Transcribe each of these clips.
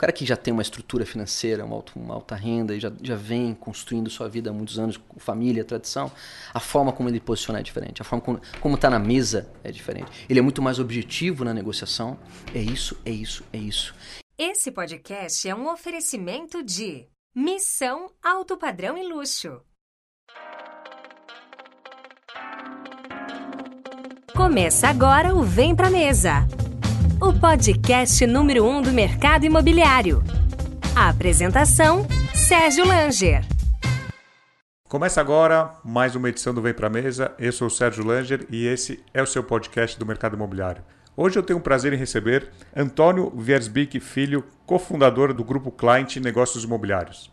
cara que já tem uma estrutura financeira, uma alta, uma alta renda e já, já vem construindo sua vida há muitos anos, família, tradição, a forma como ele posiciona é diferente, a forma como, como tá na mesa é diferente. Ele é muito mais objetivo na negociação. É isso, é isso, é isso. Esse podcast é um oferecimento de Missão Alto Padrão e Luxo. Começa agora o Vem Pra Mesa, o podcast número 1 um do mercado imobiliário. A apresentação, Sérgio Langer. Começa agora mais uma edição do Vem Pra Mesa. Eu sou o Sérgio Langer e esse é o seu podcast do mercado imobiliário. Hoje eu tenho o prazer em receber Antônio Viersbick Filho, cofundador do Grupo Client Negócios Imobiliários.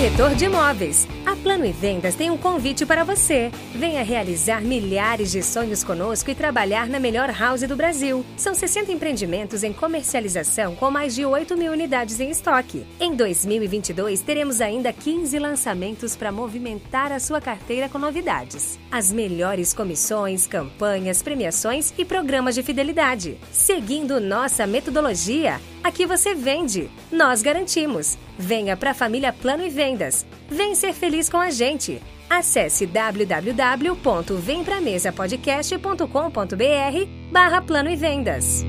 Corretor de imóveis. A Plano e Vendas tem um convite para você. Venha realizar milhares de sonhos conosco e trabalhar na melhor house do Brasil. São 60 empreendimentos em comercialização com mais de 8 mil unidades em estoque. Em 2022, teremos ainda 15 lançamentos para movimentar a sua carteira com novidades. As melhores comissões, campanhas, premiações e programas de fidelidade. Seguindo nossa metodologia, aqui você vende, nós garantimos. Venha para a família Plano e Vendas. Vem ser feliz com a gente. Acesse www.vempramesapodcast.com.br barra Plano e Vendas.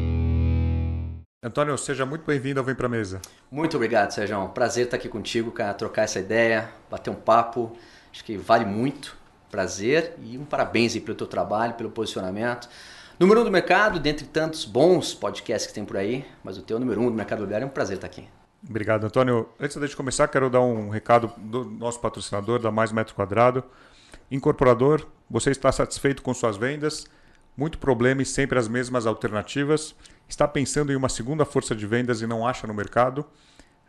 Antônio, seja muito bem-vindo ao Vem Pra Mesa. Muito obrigado, Sérgio. Prazer estar aqui contigo, cara, trocar essa ideia, bater um papo. Acho que vale muito. Prazer e um parabéns aí pelo teu trabalho, pelo posicionamento. Número um do mercado, dentre tantos bons podcasts que tem por aí, mas o teu número um do mercado imobiliário é um prazer estar aqui. Obrigado, Antônio. Antes de começar, quero dar um recado do nosso patrocinador da Mais Metro Quadrado. Incorporador, você está satisfeito com suas vendas? Muito problema e sempre as mesmas alternativas? Está pensando em uma segunda força de vendas e não acha no mercado?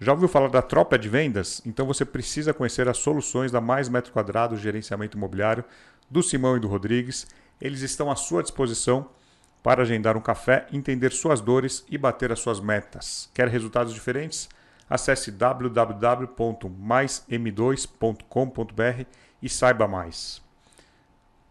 Já ouviu falar da tropa de vendas? Então você precisa conhecer as soluções da Mais Metro Quadrado Gerenciamento Imobiliário, do Simão e do Rodrigues. Eles estão à sua disposição para agendar um café, entender suas dores e bater as suas metas. Quer resultados diferentes? Acesse www.maism2.com.br e saiba mais.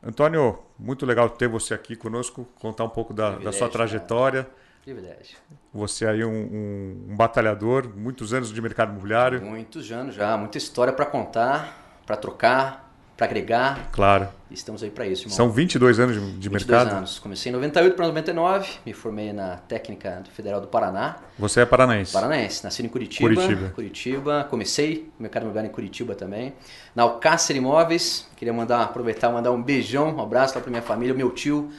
Antônio, muito legal ter você aqui conosco, contar um pouco da, da sua trajetória. Cara. Privilégio. Você aí um, um, um, batalhador, muitos anos de mercado imobiliário. Muitos anos já, muita história para contar, para trocar, para agregar. Claro. Estamos aí para isso, irmão. São 22 anos de, de 22 mercado? anos. Comecei em 98 para 99, me formei na técnica do Federal do Paraná. Você é paranaense? Paranaense, nasci em Curitiba. Curitiba. Curitiba. Comecei no mercado imobiliário em Curitiba também. Na Alcácer Imóveis, queria mandar aproveitar mandar um beijão, um abraço lá para minha família, o meu tio,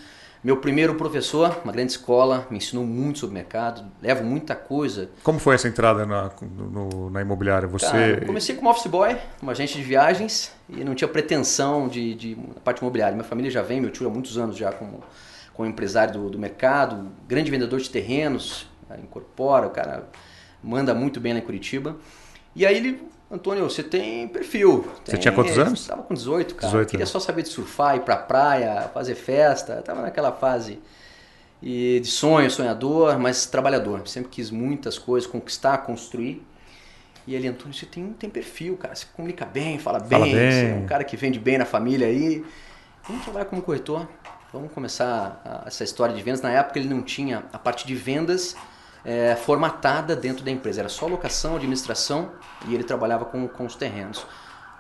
meu primeiro professor, uma grande escola, me ensinou muito sobre mercado, levo muita coisa. Como foi essa entrada na, no, na imobiliária? Você... Cara, comecei como office boy, como agente de viagens, e não tinha pretensão de, de parte imobiliária. Minha família já vem, meu tio há muitos anos já como, como empresário do, do mercado, grande vendedor de terrenos, incorpora, o cara manda muito bem lá em Curitiba. E aí ele Antônio, você tem perfil. Você tinha quantos anos? Estava com 18, cara. 18 Queria só saber de surfar, ir pra praia, fazer festa. Estava naquela fase e de sonho, sonhador, mas trabalhador. Sempre quis muitas coisas, conquistar, construir. E ele, Antônio, você tem, tem perfil, cara. Você comunica bem, fala bem, fala bem. Você é um cara que vende bem na família aí. Vamos trabalhar como corretor. Vamos começar a, essa história de vendas. Na época ele não tinha a parte de vendas é, formatada dentro da empresa. Era só locação, administração e ele trabalhava com, com os terrenos.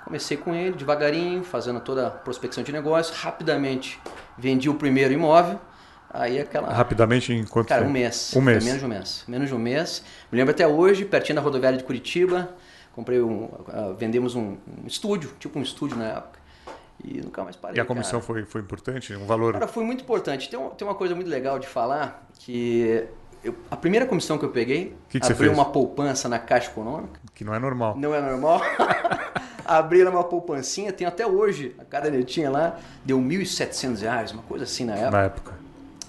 Comecei com ele devagarinho, fazendo toda a prospecção de negócio. Rapidamente vendi o primeiro imóvel. Aí aquela. Rapidamente em quanto Cara, tempo? um mês. Um mês. Menos de um mês. Menos de um mês. Me lembro até hoje, pertinho da rodoviária de Curitiba. Comprei um. Uh, vendemos um, um, estúdio, tipo um estúdio na época. E nunca mais parei. E a comissão foi, foi importante? Um valor. Cara, foi muito importante. Tem, um, tem uma coisa muito legal de falar que eu, a primeira comissão que eu peguei, que que abri uma poupança na Caixa Econômica. Que não é normal. Não é normal. abri uma poupancinha, tem até hoje a cadernetinha lá, deu R$ 1.700, uma coisa assim na época. Na época.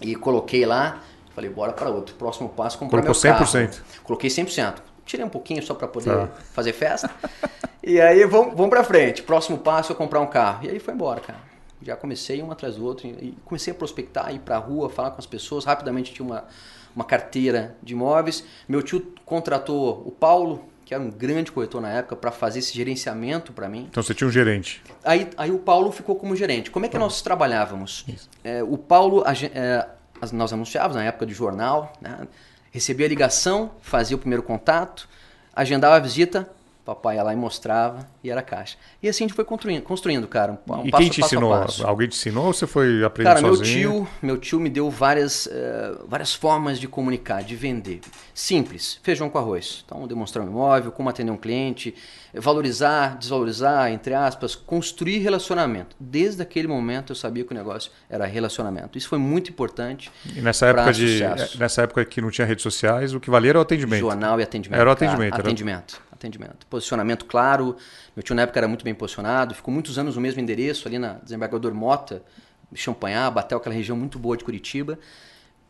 E coloquei lá, falei, bora para outro. Próximo passo, comprar Colocou meu 100%. carro. Coloquei 100%. Tirei um pouquinho só para poder tá. fazer festa. e aí, vamos, vamos para frente. Próximo passo é comprar um carro. E aí foi embora, cara. Já comecei um atrás do outro e comecei a prospectar, ir para a rua, falar com as pessoas. Rapidamente tinha uma uma carteira de imóveis. Meu tio contratou o Paulo, que era um grande corretor na época, para fazer esse gerenciamento para mim. Então você tinha um gerente. Aí, aí o Paulo ficou como gerente. Como é que nós trabalhávamos? É, o Paulo, a, é, nós anunciávamos na época de jornal, né? Recebia a ligação, fazia o primeiro contato, agendava a visita, papai ia lá e mostrava e era caixa. E assim a gente foi construindo, construindo cara. Um e passo, quem te passo ensinou? Alguém te ensinou ou você foi aprendendo cara, sozinho? Meu tio, meu tio me deu várias, uh, várias formas de comunicar, de vender. Simples, feijão com arroz. Então, demonstrar um imóvel, como atender um cliente, valorizar, desvalorizar, entre aspas, construir relacionamento. Desde aquele momento eu sabia que o negócio era relacionamento. Isso foi muito importante. E nessa época de sucesso. nessa época que não tinha redes sociais, o que valia era o atendimento. Jornal e atendimento. Era o atendimento. Cara, era... Atendimento. Atendimento. Posicionamento claro. Meu tio na época era muito bem posicionado. Ficou muitos anos no mesmo endereço ali na Desembargador Mota, Champanhar, bateu aquela região muito boa de Curitiba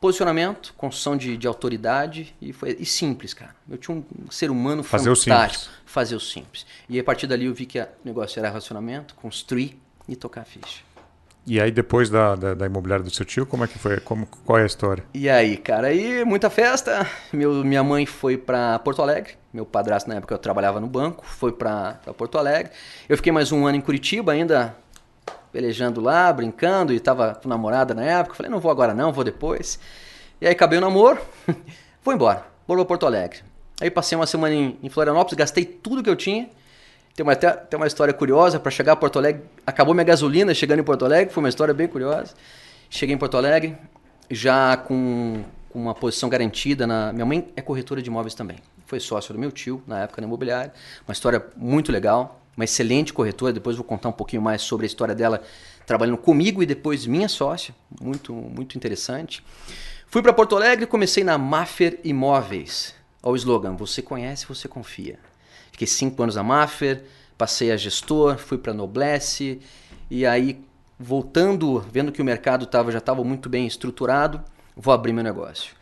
posicionamento, construção de, de autoridade e foi e simples, cara. Eu tinha um ser humano fazer fantástico. O simples. Fazer o simples. E a partir dali eu vi que o negócio era relacionamento, construir e tocar a ficha. E aí depois da, da, da, imobiliária do seu tio, como é que foi? Como, qual é a história? E aí, cara, aí muita festa. Meu, minha mãe foi para Porto Alegre. Meu padrasto na época eu trabalhava no banco, foi para Porto Alegre. Eu fiquei mais um ano em Curitiba, ainda pelejando lá, brincando, e tava com namorada na época. Falei, não vou agora não, vou depois. E aí acabei o namoro, vou embora, vou para Porto Alegre. Aí passei uma semana em, em Florianópolis, gastei tudo que eu tinha. Tem uma, até, tem uma história curiosa, para chegar a Porto Alegre, acabou minha gasolina chegando em Porto Alegre, foi uma história bem curiosa. Cheguei em Porto Alegre, já com, com uma posição garantida. Na, minha mãe é corretora de imóveis também. Foi sócio do meu tio, na época na imobiliária. Uma história muito legal uma excelente corretora. Depois vou contar um pouquinho mais sobre a história dela trabalhando comigo e depois minha sócia. Muito, muito interessante. Fui para Porto Alegre e comecei na Maffer Imóveis. Olha o slogan: Você conhece, você confia. Fiquei cinco anos na Maffer, passei a gestor, fui para Noblesse e aí voltando, vendo que o mercado tava, já estava muito bem estruturado, vou abrir meu negócio.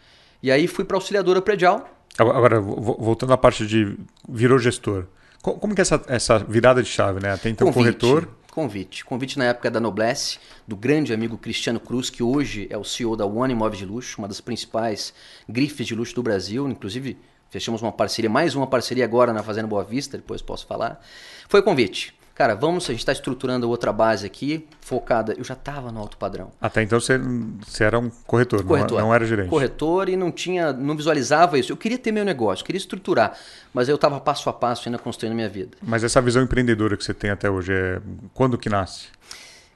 E aí fui para auxiliadora predial. Agora, voltando à parte de virou gestor. Como que é essa, essa virada de chave, né? Tem então convite, corretor. Convite. Convite na época da Noblesse, do grande amigo Cristiano Cruz, que hoje é o CEO da One Imóveis de Luxo, uma das principais grifes de luxo do Brasil. Inclusive, fechamos uma parceria, mais uma parceria agora na Fazenda Boa Vista, depois posso falar. Foi convite cara, vamos, a gente está estruturando outra base aqui, focada. Eu já estava no alto padrão. Até então você, você era um corretor, corretor, não, não era gerente. Corretor e não tinha, não visualizava isso. Eu queria ter meu negócio, queria estruturar, mas eu estava passo a passo ainda construindo a minha vida. Mas essa visão empreendedora que você tem até hoje, é quando que nasce?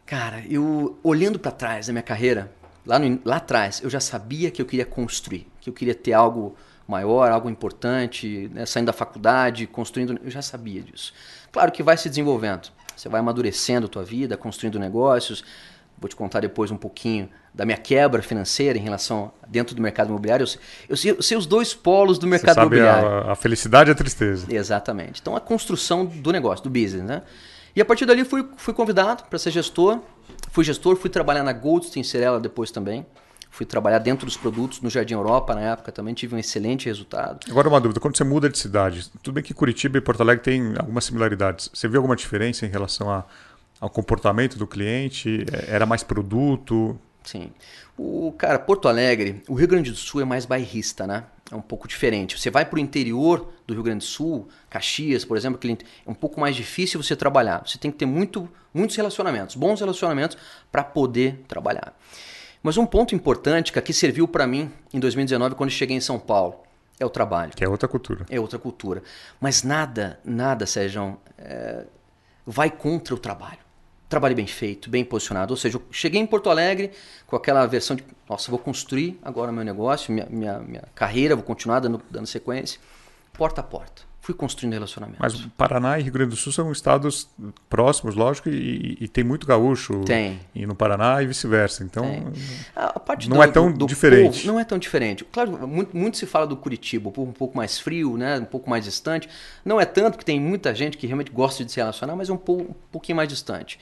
Cara, eu olhando para trás da minha carreira, lá, no, lá atrás, eu já sabia que eu queria construir, que eu queria ter algo maior, algo importante, né? saindo da faculdade, construindo, eu já sabia disso. Claro que vai se desenvolvendo. Você vai amadurecendo a tua vida, construindo negócios. Vou te contar depois um pouquinho da minha quebra financeira em relação dentro do mercado imobiliário. Eu sei, eu sei, eu sei os dois polos do mercado Você sabe imobiliário. A, a felicidade e a tristeza. Exatamente. Então a construção do negócio, do business, né? E a partir dali fui, fui convidado para ser gestor. Fui gestor, fui trabalhar na Goldstein Cirela depois também. Fui trabalhar dentro dos produtos no Jardim Europa na época também, tive um excelente resultado. Agora uma dúvida, quando você muda de cidade, tudo bem que Curitiba e Porto Alegre têm algumas similaridades. Você viu alguma diferença em relação a, ao comportamento do cliente? É, era mais produto? Sim. O cara, Porto Alegre, o Rio Grande do Sul é mais bairrista, né? É um pouco diferente. Você vai para o interior do Rio Grande do Sul, Caxias, por exemplo, é um pouco mais difícil você trabalhar. Você tem que ter muito, muitos relacionamentos, bons relacionamentos para poder trabalhar. Mas um ponto importante que aqui serviu para mim em 2019, quando cheguei em São Paulo, é o trabalho. Que é outra cultura. É outra cultura. Mas nada, nada, Sérgio, é, vai contra o trabalho. Trabalho bem feito, bem posicionado. Ou seja, eu cheguei em Porto Alegre com aquela versão de, nossa, vou construir agora meu negócio, minha, minha, minha carreira, vou continuar dando, dando sequência, porta a porta fui construindo relacionamento. Mas Paraná e Rio Grande do Sul são estados próximos, lógico, e, e tem muito gaúcho tem. E no Paraná e vice-versa. Então, a parte não do, é tão do, do diferente. Povo, não é tão diferente. Claro, muito, muito, se fala do Curitiba, um pouco mais frio, né? um pouco mais distante. Não é tanto que tem muita gente que realmente gosta de se relacionar, mas é um, pouco, um pouquinho mais distante.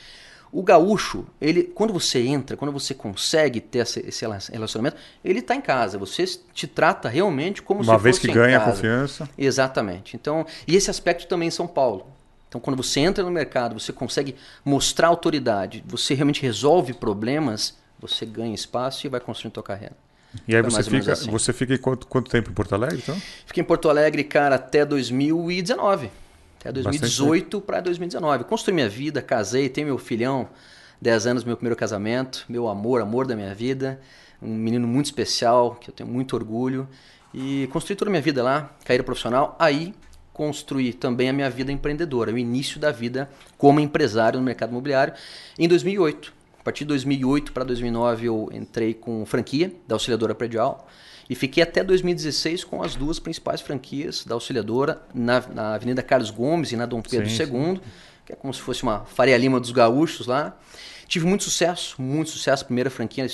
O gaúcho, ele, quando você entra, quando você consegue ter esse relacionamento, ele está em casa. Você te trata realmente como Uma se vez que ganha casa. confiança. Exatamente. Então, e esse aspecto também em São Paulo. Então, quando você entra no mercado, você consegue mostrar autoridade, você realmente resolve problemas, você ganha espaço e vai construindo sua carreira. E aí você fica, assim. você fica quanto, quanto tempo em Porto Alegre, então? Fiquei em Porto Alegre, cara, até 2019. Até 2018 para 2019. Construí minha vida, casei, tenho meu filhão, 10 anos, meu primeiro casamento, meu amor, amor da minha vida. Um menino muito especial, que eu tenho muito orgulho. E construí toda a minha vida lá, carreira profissional. Aí construí também a minha vida empreendedora, o início da vida como empresário no mercado imobiliário em 2008. A partir de 2008 para 2009 eu entrei com franquia da auxiliadora predial e fiquei até 2016 com as duas principais franquias da auxiliadora na, na Avenida Carlos Gomes e na Dom Pedro sim, II, sim. que é como se fosse uma Faria Lima dos gaúchos lá. Tive muito sucesso, muito sucesso. Primeira franquia,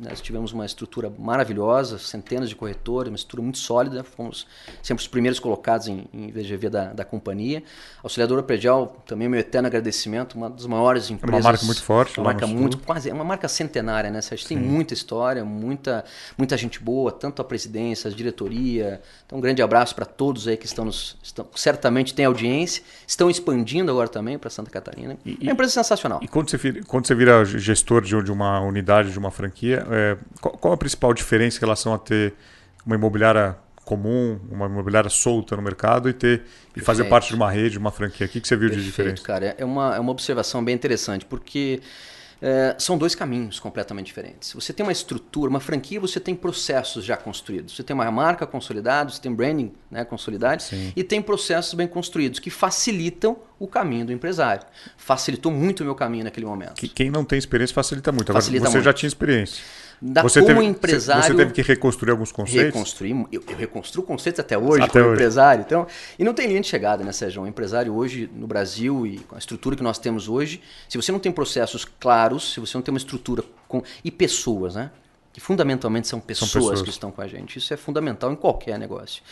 nós tivemos uma estrutura maravilhosa, centenas de corretores, uma estrutura muito sólida. Fomos sempre os primeiros colocados em, em VGV da, da companhia. Auxiliadora Predial, também meu eterno agradecimento, uma das maiores empresas. É uma marca muito forte. Uma marca muito, quase, é uma marca centenária, né? A gente tem muita história, muita, muita gente boa, tanto a presidência, a diretoria. Então, um grande abraço para todos aí que estão nos. Estão, certamente têm audiência, estão expandindo agora também para Santa Catarina. E, é uma empresa sensacional. E quando você, vira, quando você vira gestor de, de uma unidade, de uma franquia, é, qual, qual, a principal diferença em relação a ter uma imobiliária comum, uma imobiliária solta no mercado e ter e fazer parte de uma rede, uma franquia? O que, que você viu Perfeito, de diferença? cara. É uma, é uma observação bem interessante, porque é, são dois caminhos completamente diferentes. Você tem uma estrutura, uma franquia, você tem processos já construídos. Você tem uma marca consolidada, você tem branding né, consolidado Sim. e tem processos bem construídos que facilitam o caminho do empresário. Facilitou muito o meu caminho naquele momento. Que, quem não tem experiência facilita muito. Agora, facilita você muito. já tinha experiência da você como teve, empresário. Você teve que reconstruir alguns conceitos? Reconstruir, eu, eu reconstruo conceitos até hoje até como hoje. empresário. Então, e não tem linha de chegada, né, Sérgio? Um empresário hoje no Brasil e com a estrutura que nós temos hoje, se você não tem processos claros, se você não tem uma estrutura com. e pessoas, né? Que fundamentalmente são pessoas, são pessoas. que estão com a gente. Isso é fundamental em qualquer negócio.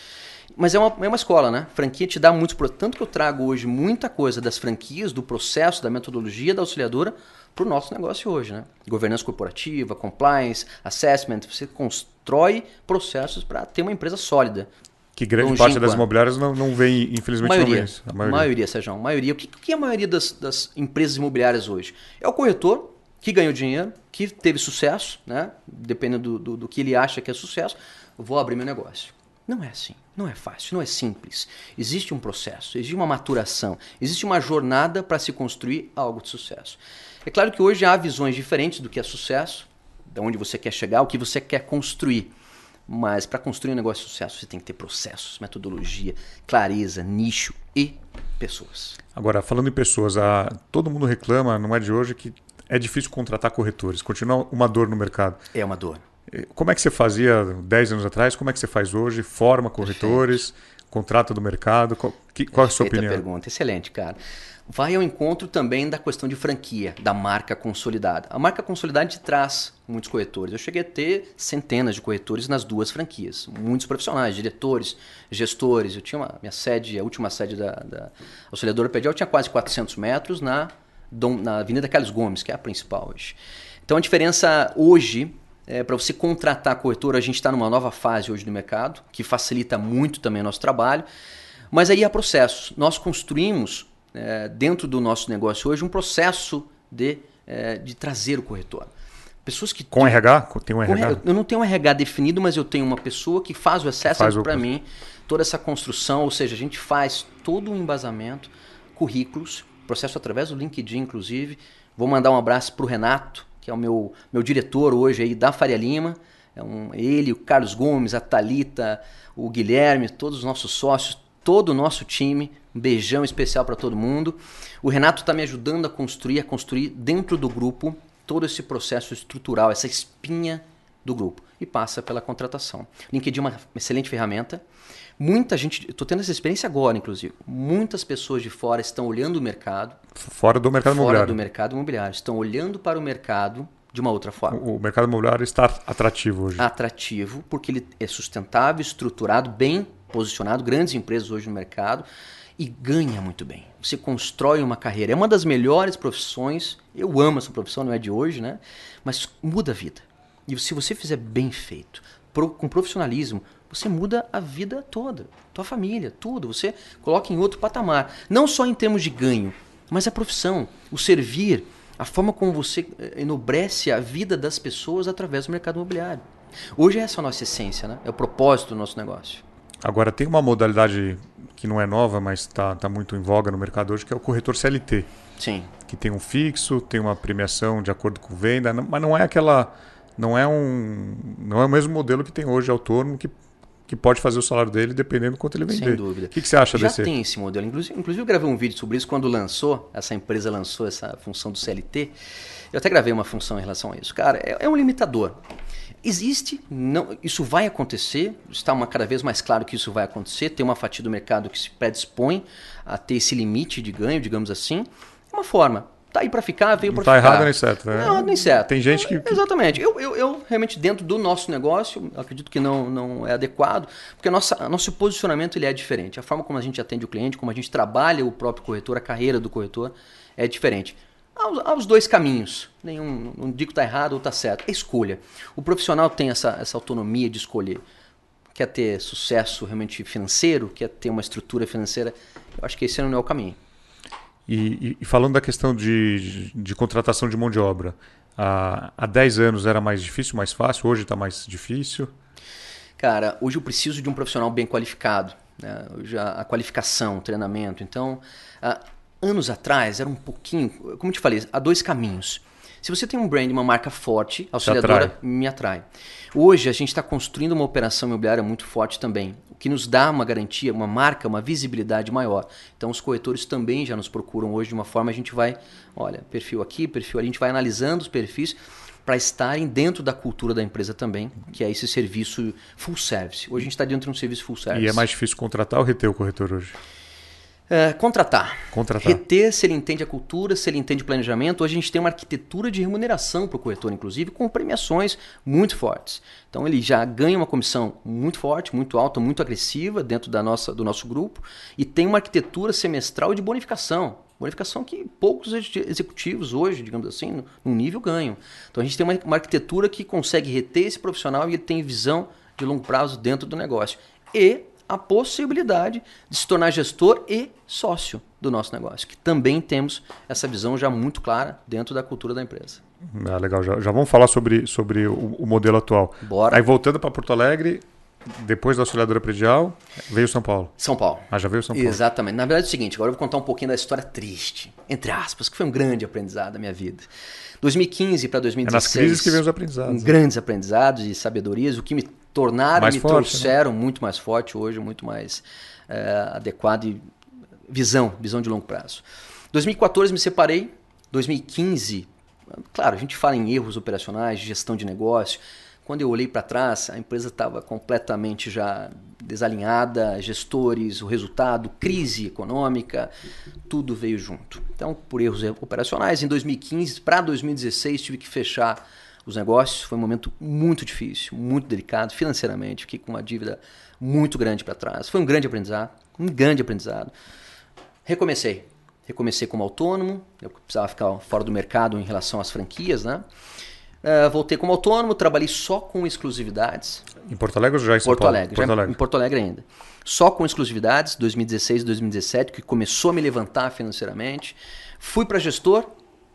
Mas é uma, é uma escola, né? Franquia te dá muito. Tanto que eu trago hoje muita coisa das franquias, do processo, da metodologia da auxiliadora para o nosso negócio hoje, né? Governança corporativa, compliance, assessment. Você constrói processos para ter uma empresa sólida. Que grande parte das imobiliárias não, não vem, infelizmente, maioria, não vem A maioria, maioria Sérgio. Maioria. O que, que é a maioria das, das empresas imobiliárias hoje? É o corretor que ganhou dinheiro, que teve sucesso, né? dependendo do, do, do que ele acha que é sucesso, vou abrir meu negócio. Não é assim. Não é fácil, não é simples. Existe um processo, existe uma maturação, existe uma jornada para se construir algo de sucesso. É claro que hoje há visões diferentes do que é sucesso, de onde você quer chegar, o que você quer construir. Mas para construir um negócio de sucesso, você tem que ter processos, metodologia, clareza, nicho e pessoas. Agora, falando em pessoas, a, todo mundo reclama, não é de hoje, que é difícil contratar corretores. Continua uma dor no mercado. É uma dor. Como é que você fazia 10 anos atrás? Como é que você faz hoje? Forma corretores, Perfeito. contrata do mercado? Qual, que, qual é a sua opinião? pergunta, excelente, cara. Vai ao encontro também da questão de franquia, da marca consolidada. A marca consolidada te traz muitos corretores. Eu cheguei a ter centenas de corretores nas duas franquias. Muitos profissionais, diretores, gestores. Eu tinha uma minha sede, a última sede da, da Auxiliadora Pedial, tinha quase 400 metros na, na Avenida Carlos Gomes, que é a principal hoje. Então a diferença hoje é, para você contratar corretor, a gente está numa nova fase hoje no mercado, que facilita muito também o nosso trabalho. Mas aí há processos. Nós construímos, é, dentro do nosso negócio hoje, um processo de, é, de trazer o corretor. Pessoas que. Com RH? Tem um RH? Eu não tenho um RH definido, mas eu tenho uma pessoa que faz o assessment para mim, toda essa construção, ou seja, a gente faz todo um embasamento, currículos, processo através do LinkedIn, inclusive. Vou mandar um abraço para o Renato, que é o meu, meu diretor hoje aí da Faria Lima. É um, ele, o Carlos Gomes, a Talita, o Guilherme, todos os nossos sócios, todo o nosso time. Um beijão especial para todo mundo. O Renato está me ajudando a construir, a construir dentro do grupo todo esse processo estrutural, essa espinha do grupo. E passa pela contratação. LinkedIn é uma excelente ferramenta. Muita gente, estou tendo essa experiência agora, inclusive. Muitas pessoas de fora estão olhando o mercado. Fora do mercado fora imobiliário. do mercado imobiliário. Estão olhando para o mercado de uma outra forma. O, o mercado imobiliário está atrativo hoje. Atrativo, porque ele é sustentável, estruturado, bem posicionado, grandes empresas hoje no mercado e ganha muito bem. Você constrói uma carreira. É uma das melhores profissões. Eu amo essa profissão, não é de hoje, né? Mas muda a vida. E se você fizer bem feito, com profissionalismo, você muda a vida toda, tua família, tudo. Você coloca em outro patamar. Não só em termos de ganho, mas a profissão, o servir, a forma como você eh, enobrece a vida das pessoas através do mercado imobiliário. Hoje é essa a nossa essência, né? é o propósito do nosso negócio. Agora, tem uma modalidade que não é nova, mas está tá muito em voga no mercado hoje, que é o corretor CLT. Sim. Que tem um fixo, tem uma premiação de acordo com venda, mas não é aquela. Não é um. Não é o mesmo modelo que tem hoje autônomo que que pode fazer o salário dele dependendo do quanto ele vender. Sem dúvida. O que, que você acha Já desse? tem esse modelo. Inclusive, inclusive, eu gravei um vídeo sobre isso quando lançou, essa empresa lançou essa função do CLT. Eu até gravei uma função em relação a isso. Cara, é, é um limitador. Existe, não, isso vai acontecer, está uma, cada vez mais claro que isso vai acontecer, tem uma fatia do mercado que se predispõe a ter esse limite de ganho, digamos assim. É uma forma. Tá aí para ficar, veio para tá ficar. errado nem certo, né? Não, nem certo. Tem gente que. Exatamente. Eu, eu, eu, realmente, dentro do nosso negócio, acredito que não, não é adequado, porque nossa, nosso posicionamento ele é diferente. A forma como a gente atende o cliente, como a gente trabalha o próprio corretor, a carreira do corretor é diferente. Aos, aos dois caminhos. Nenhum, não digo que está errado ou está certo. É escolha. O profissional tem essa, essa autonomia de escolher. Quer ter sucesso realmente financeiro, quer ter uma estrutura financeira. Eu acho que esse não é o caminho. E, e, falando da questão de, de, de, contratação de mão de obra, há, há 10 anos era mais difícil, mais fácil, hoje está mais difícil? Cara, hoje eu preciso de um profissional bem qualificado. Né? Hoje a, a qualificação, o treinamento. Então, anos atrás era um pouquinho, como eu te falei, há dois caminhos. Se você tem um brand, uma marca forte, auxiliadora atrai. me atrai. Hoje a gente está construindo uma operação imobiliária muito forte também, o que nos dá uma garantia, uma marca, uma visibilidade maior. Então os corretores também já nos procuram hoje de uma forma a gente vai, olha, perfil aqui, perfil ali, a gente vai analisando os perfis para estarem dentro da cultura da empresa também, que é esse serviço full service. Hoje a gente está dentro de um serviço full service. E é mais difícil contratar ou reter o corretor hoje? É, contratar. Contratar. Reter se ele entende a cultura, se ele entende planejamento. Hoje a gente tem uma arquitetura de remuneração para o corretor, inclusive, com premiações muito fortes. Então ele já ganha uma comissão muito forte, muito alta, muito agressiva dentro da nossa, do nosso grupo e tem uma arquitetura semestral de bonificação. Bonificação que poucos executivos hoje, digamos assim, no nível ganham. Então a gente tem uma, uma arquitetura que consegue reter esse profissional e ele tem visão de longo prazo dentro do negócio. E a possibilidade de se tornar gestor e sócio do nosso negócio, que também temos essa visão já muito clara dentro da cultura da empresa. Ah, legal, já, já vamos falar sobre, sobre o, o modelo atual. Bora. Aí voltando para Porto Alegre, depois da auxiliadora predial, veio São Paulo. São Paulo. Ah, já veio São Paulo. Exatamente. Na verdade é o seguinte, agora eu vou contar um pouquinho da história triste, entre aspas, que foi um grande aprendizado da minha vida. 2015 para 2016. É nas crises que vem os aprendizados. Grandes aprendizados e sabedorias, o que me tornaram e me forte, né? trouxeram né? muito mais forte hoje, muito mais é, adequado e visão, visão de longo prazo. 2014 me separei, 2015, claro, a gente fala em erros operacionais, gestão de negócio. Quando eu olhei para trás, a empresa estava completamente já desalinhada, gestores, o resultado, crise econômica, tudo veio junto. Então, por erros operacionais, em 2015 para 2016 tive que fechar os negócios. Foi um momento muito difícil, muito delicado financeiramente. Fiquei com uma dívida muito grande para trás. Foi um grande aprendizado, um grande aprendizado. Recomecei. Recomecei como autônomo. Eu precisava ficar fora do mercado em relação às franquias, né? Uh, voltei como autônomo, trabalhei só com exclusividades. Em Porto Alegre ou já em São Porto Paulo? Alegre, Porto Alegre. em Porto Alegre ainda. Só com exclusividades, 2016 2017, que começou a me levantar financeiramente. Fui para gestor,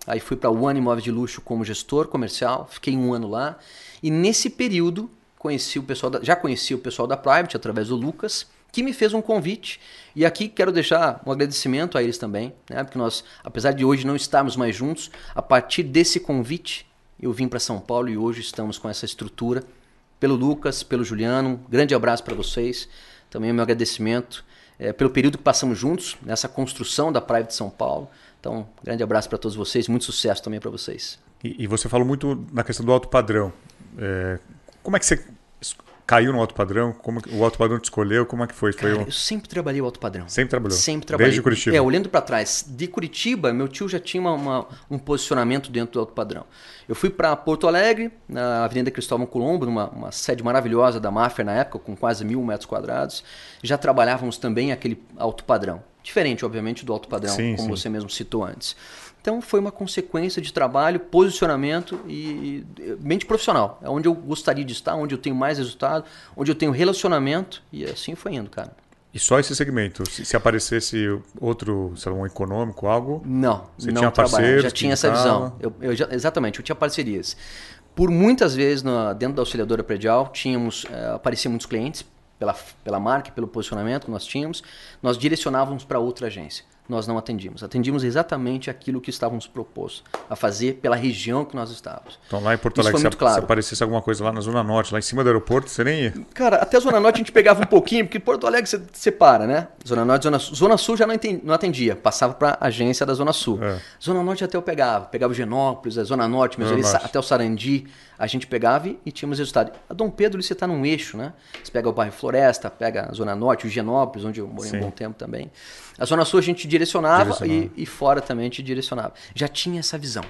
Aí fui para One Imóveis de Luxo como gestor comercial, fiquei um ano lá. E nesse período conheci o pessoal da, já conheci o pessoal da Private através do Lucas, que me fez um convite. E aqui quero deixar um agradecimento a eles também, né? Porque nós, apesar de hoje não estarmos mais juntos, a partir desse convite eu vim para São Paulo e hoje estamos com essa estrutura. Pelo Lucas, pelo Juliano, um grande abraço para vocês. Também o meu agradecimento é, pelo período que passamos juntos nessa construção da Private de São Paulo. Então, grande abraço para todos vocês, muito sucesso também para vocês. E, e, você falou muito na questão do alto padrão. É, como é que você caiu no alto padrão? Como o alto padrão te escolheu? Como é que foi? Cara, foi um... Eu sempre trabalhei o alto padrão. Sempre trabalhou? Sempre trabalhei. Desde Curitiba? É, olhando para trás. De Curitiba, meu tio já tinha uma, uma, um posicionamento dentro do alto padrão. Eu fui para Porto Alegre, na Avenida Cristóvão Colombo, numa uma sede maravilhosa da Mafia na época, com quase mil metros quadrados. Já trabalhávamos também aquele alto padrão. Diferente, obviamente, do alto padrão, sim, como sim. você mesmo citou antes. Então foi uma consequência de trabalho, posicionamento e, mente profissional. É onde eu gostaria de estar, onde eu tenho mais resultado, onde eu tenho relacionamento e assim foi indo, cara. E só esse segmento? Se, se aparecesse outro, sei lá, um econômico, algo? Não, você não tinha parceiros, já tinha essa visão. Eu, eu já, exatamente, eu tinha parcerias. Por muitas vezes na, dentro da auxiliadora predial tínhamos é, apareciam muitos clientes pela, pela marca, pelo posicionamento que nós tínhamos, nós direcionávamos para outra agência. Nós não atendimos. Atendimos exatamente aquilo que estávamos propostos a fazer pela região que nós estávamos. Então lá em Porto Alegre, se, claro. se, aparecesse alguma coisa lá na Zona Norte, lá em cima do aeroporto, você nem ia? Cara, até a Zona Norte a gente pegava um pouquinho, porque Porto Alegre você separa, né? Zona Norte, Zona Sul. Zona Sul já não, entendi, não atendia, passava para a agência da Zona Sul. É. Zona Norte até eu pegava, pegava o Genópolis, a Zona Norte, mas ali, até o Sarandi, a gente pegava e, e tínhamos resultado. A Dom Pedro, você está num eixo, né? Você pega o bairro Floresta, pega a Zona Norte, o Genópolis, onde eu morei Sim. um bom tempo também. A Zona Sul a gente direcionava, direcionava. E, e, fora também a gente direcionava. Já tinha essa visão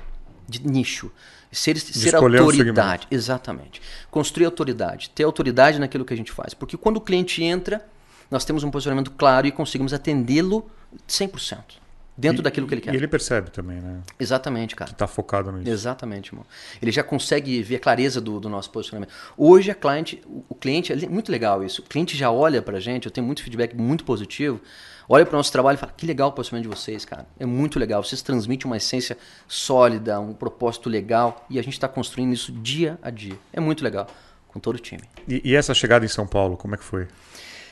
de nicho. Ser, ser autoridade. Exatamente. Construir autoridade. Ter autoridade naquilo que a gente faz. Porque quando o cliente entra, nós temos um posicionamento claro e conseguimos atendê-lo 100%. Dentro e, daquilo que ele quer. E ele percebe também, né? Exatamente, cara. Que está focado nisso. Exatamente, irmão. Ele já consegue ver a clareza do, do nosso posicionamento. Hoje, a cliente, o, cliente, é muito legal isso. O cliente já olha para a gente, eu tenho muito feedback muito positivo olha para o nosso trabalho e fala: que legal o posicionamento de vocês, cara. É muito legal. Vocês transmitem uma essência sólida, um propósito legal e a gente está construindo isso dia a dia. É muito legal com todo o time. E, e, essa chegada em São Paulo, como é que foi?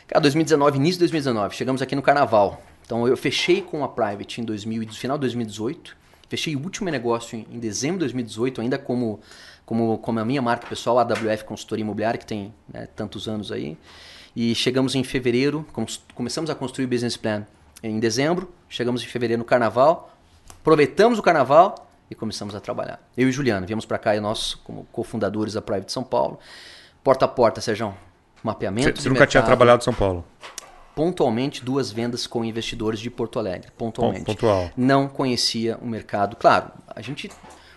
Cara, 2019, início de 2019, chegamos aqui no Carnaval. Então eu fechei com a Private em 2000, final de 2018. Fechei o último negócio em, em dezembro de 2018, ainda como, como, como a minha marca pessoal, a AWF Consultoria Imobiliária, que tem né, tantos anos aí. E chegamos em fevereiro, começamos a construir o business plan em dezembro, chegamos em fevereiro no carnaval, aproveitamos o carnaval e começamos a trabalhar. Eu e Juliano, viemos para cá e nós, como cofundadores da Private São Paulo, porta a porta, Sérgio, mapeamento. Você nunca mercado, tinha trabalhado em São Paulo? Pontualmente, duas vendas com investidores de Porto Alegre. Pontualmente. Pontual. Não conhecia o mercado. Claro, a gente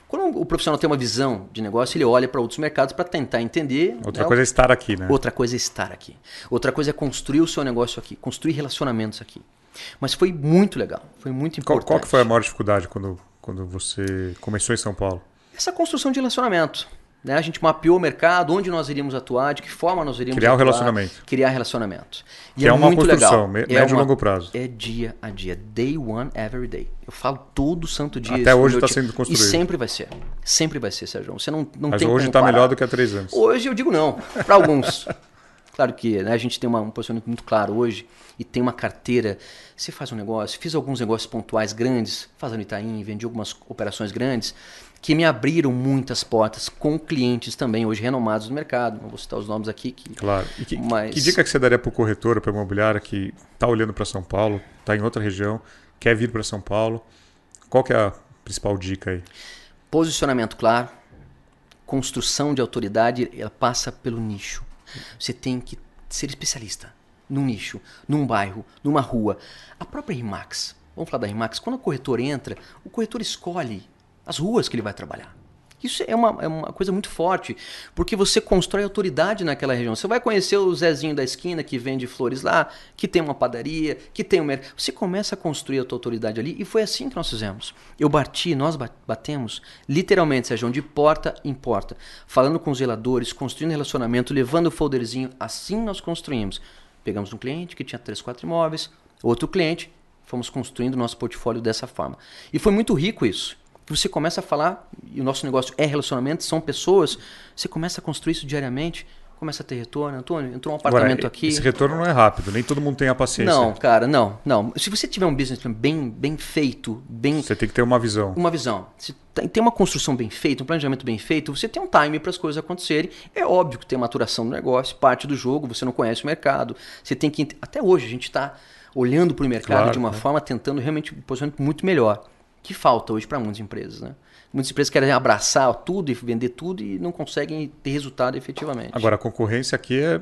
quando o profissional tem uma visão de negócio, ele olha para outros mercados para tentar entender. Outra né? coisa é estar aqui, né? Outra coisa é estar aqui. Outra coisa é construir o seu negócio aqui, construir relacionamentos aqui. Mas foi muito legal, foi muito importante. Qual, qual que foi a maior dificuldade quando, quando você começou em São Paulo? Essa construção de relacionamento. Né? A gente mapeou o mercado, onde nós iríamos atuar, de que forma nós iríamos criar atuar. Criar um relacionamento. Criar relacionamento. E que é, é uma muito construção, legal. médio é e longo prazo. É dia a dia. Day one, every day. Eu falo todo santo dia. Até hoje está sendo construído. E sempre vai ser. Sempre vai ser, Sérgio. Você não, não Mas tem hoje está melhor do que há três anos. Hoje eu digo não. Para alguns. Claro que né, a gente tem uma, um posicionamento muito claro hoje e tem uma carteira. Você faz um negócio, fiz alguns negócios pontuais grandes, fazendo Itaim, vendi algumas operações grandes que me abriram muitas portas com clientes também, hoje renomados no mercado. Não vou citar os nomes aqui. Que, claro. E que, mas... que dica que você daria para o corretor ou para a imobiliária que está olhando para São Paulo, está em outra região, quer vir para São Paulo? Qual que é a principal dica aí? Posicionamento claro, construção de autoridade, ela passa pelo nicho. Você tem que ser especialista num nicho, num bairro, numa rua. A própria RIMAX, vamos falar da RIMAX, quando o corretor entra, o corretor escolhe as ruas que ele vai trabalhar. Isso é uma, é uma coisa muito forte, porque você constrói autoridade naquela região. Você vai conhecer o Zezinho da esquina que vende flores lá, que tem uma padaria, que tem um. Você começa a construir a tua autoridade ali e foi assim que nós fizemos. Eu bati, nós batemos, literalmente, Sérgio, de porta em porta, falando com os zeladores, construindo relacionamento, levando o folderzinho. Assim nós construímos. Pegamos um cliente que tinha três, quatro imóveis, outro cliente, fomos construindo o nosso portfólio dessa forma. E foi muito rico isso você começa a falar, e o nosso negócio é relacionamento, são pessoas, você começa a construir isso diariamente, começa a ter retorno. Antônio, entrou um apartamento Agora, aqui. Esse retorno não é rápido, nem todo mundo tem a paciência. Não, cara, não, não. Se você tiver um business plan bem, bem feito, bem. Você tem que ter uma visão. Uma visão. Se tem uma construção bem feita, um planejamento bem feito, você tem um time para as coisas acontecerem. É óbvio que tem maturação do negócio, parte do jogo, você não conhece o mercado. Você tem que. Até hoje a gente está olhando para o mercado claro, de uma né? forma, tentando realmente um posicionamento muito melhor que falta hoje para muitas empresas. Né? Muitas empresas querem abraçar tudo e vender tudo e não conseguem ter resultado efetivamente. Agora, a concorrência aqui é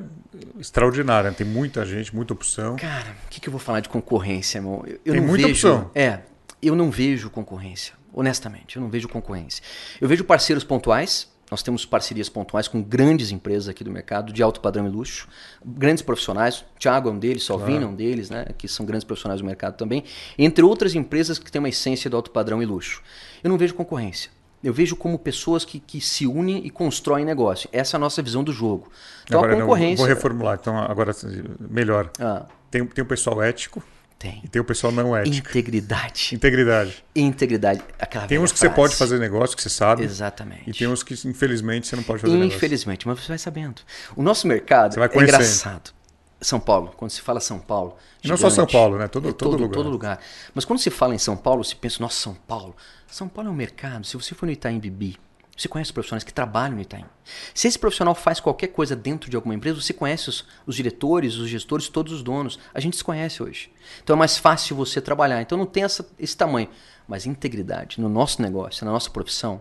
extraordinária. Tem muita gente, muita opção. Cara, o que, que eu vou falar de concorrência, irmão? Eu, eu Tem não muita vejo, opção. É, eu não vejo concorrência. Honestamente, eu não vejo concorrência. Eu vejo parceiros pontuais, nós temos parcerias pontuais com grandes empresas aqui do mercado, de alto padrão e luxo, grandes profissionais, Thiago é um deles, Salvino claro. é um deles, né, que são grandes profissionais do mercado também, entre outras empresas que têm uma essência do alto padrão e luxo. Eu não vejo concorrência. Eu vejo como pessoas que, que se unem e constroem negócio. Essa é a nossa visão do jogo. Então agora, a concorrência. Não, vou reformular, então agora melhor. Ah. Tem, tem o pessoal ético, tem. E tem o pessoal não ético. Integridade. Integridade. Integridade. Aquela tem uns que frase. você pode fazer negócio, que você sabe. Exatamente. E tem uns que, infelizmente, você não pode fazer Infelizmente, negócio. mas você vai sabendo. O nosso mercado é engraçado. São Paulo, quando se fala São Paulo. E não só São Paulo, né? Todo, é todo, todo, lugar. todo lugar. Mas quando se fala em São Paulo, se pensa, nossa, São Paulo. São Paulo é um mercado. Se você for no Itaim Bibi, você conhece profissionais que trabalham no Itaim. Se esse profissional faz qualquer coisa dentro de alguma empresa, você conhece os, os, diretores, os gestores, todos os donos. A gente se conhece hoje. Então é mais fácil você trabalhar. Então não tem essa, esse tamanho. Mas integridade no nosso negócio, na nossa profissão,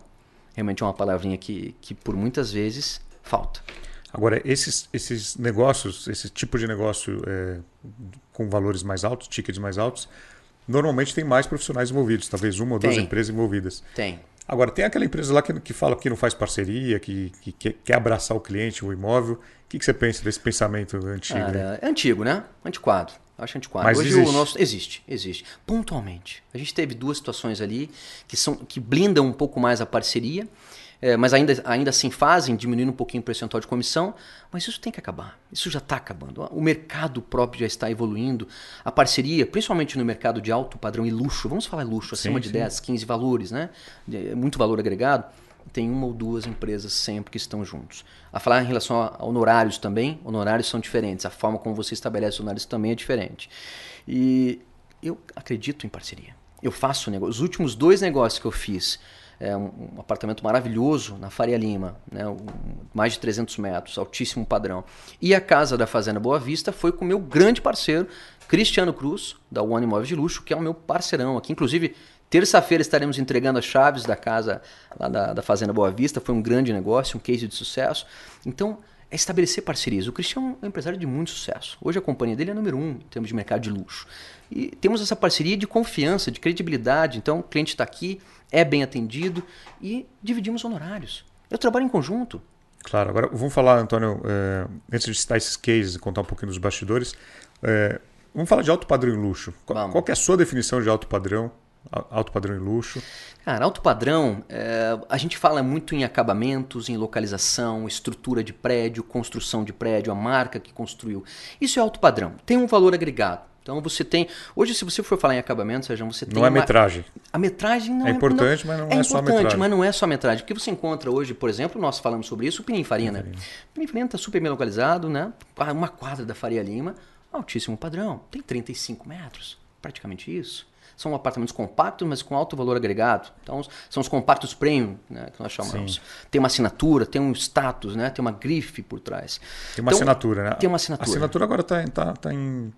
realmente é uma palavrinha que, que por muitas vezes falta. Agora, esses, esses negócios, esse tipo de negócio é, com valores mais altos, tickets mais altos, normalmente tem mais profissionais envolvidos, talvez uma ou duas empresas envolvidas. Tem. Agora, tem aquela empresa lá que, que fala que não faz parceria, que, que, que quer abraçar o cliente, o imóvel. O que, que você pensa desse pensamento antigo? É antigo, né? Antiquado. Acho antiquado. Mas Hoje existe. o nosso. Existe, existe. Pontualmente. A gente teve duas situações ali que, são, que blindam um pouco mais a parceria. É, mas ainda, ainda assim fazem, diminuindo um pouquinho o percentual de comissão, mas isso tem que acabar. Isso já está acabando. O mercado próprio já está evoluindo. A parceria, principalmente no mercado de alto padrão e luxo, vamos falar luxo, acima Sim, de sim. 10, 15 valores, né? É muito valor agregado. Tem uma ou duas empresas sempre que estão juntos. A falar em relação a honorários também, honorários são diferentes. A forma como você estabelece honorários também é diferente. E eu acredito em parceria. Eu faço negócio. Os últimos dois negócios que eu fiz, é um, apartamento maravilhoso na Faria Lima, né, mais de 300 metros, altíssimo padrão. E a casa da Fazenda Boa Vista foi com o meu grande parceiro, Cristiano Cruz, da One Imóveis de Luxo, que é o meu parceirão aqui. Inclusive, terça-feira estaremos entregando as chaves da casa lá da, da Fazenda Boa Vista. Foi um grande negócio, um case de sucesso. Então, é estabelecer parcerias. O Cristiano é um empresário de muito sucesso. Hoje a companhia dele é número um em termos de mercado de luxo. E temos essa parceria de confiança, de credibilidade. Então, o cliente está aqui, é bem atendido e dividimos honorários. Eu trabalho em conjunto. Claro, agora vamos falar, Antônio, é, antes de citar esses cases e contar um pouquinho dos bastidores, é, vamos falar de alto padrão e luxo. Qual, qual é a sua definição de alto padrão, alto padrão e luxo? Cara, alto padrão, é, a gente fala muito em acabamentos, em localização, estrutura de prédio, construção de prédio, a marca que construiu. Isso é alto padrão. Tem um valor agregado. Então você tem. Hoje, se você for falar em acabamento, Sérgio, você tem. Não é uma- metragem. A metragem não É é importante, mas não é só a importante, metragem. mas não é só a metragem. Porque você encontra hoje, por exemplo, nós falamos sobre isso, o Pininfarina. O Pininfarina está super bem localizado, né? Uma quadra da Faria Lima, altíssimo padrão. Tem 35 metros, praticamente isso. São apartamentos compactos, mas com alto valor agregado. Então, são os compactos premium, né, que nós chamamos. Tem uma assinatura, tem um status, né, tem uma grife por trás. Tem uma Então, assinatura, né? Tem uma assinatura. A assinatura agora está tá, tá em,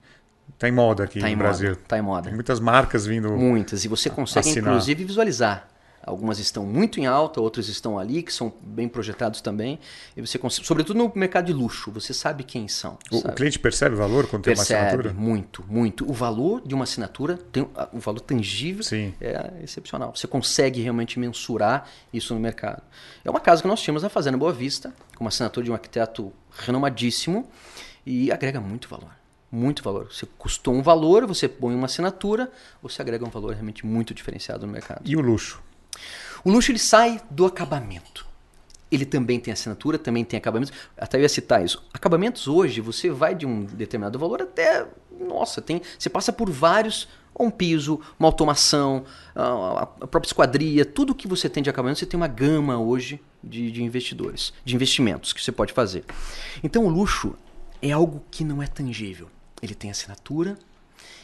tá em moda aqui Tá no Brasil. moda. Tá em moda. Tem muitas marcas vindo. Muitas. E você consegue, assinar. inclusive, visualizar. Algumas estão muito em alta, outras estão ali, que são bem projetados também. E você consegue, sobretudo no mercado de luxo, você sabe quem são. O, o sabe? cliente percebe valor quando tem uma percebe assinatura? muito, muito. O valor de uma assinatura, tem, o valor tangível Sim. é excepcional. Você consegue realmente mensurar isso no mercado. É uma casa que nós tínhamos na Fazenda Boa Vista, com uma assinatura de um arquiteto renomadíssimo e agrega muito valor. Muito valor. Você custou um valor, você põe uma assinatura, você agrega um valor realmente muito diferenciado no mercado. E o luxo? O luxo ele sai do acabamento. Ele também tem assinatura, também tem acabamentos. Até eu ia citar isso. Acabamentos hoje, você vai de um determinado valor até. Nossa, tem. Você passa por vários. Um piso, uma automação, a própria esquadria, tudo que você tem de acabamento, você tem uma gama hoje de, de investidores, de investimentos que você pode fazer. Então o luxo é algo que não é tangível. Ele tem assinatura,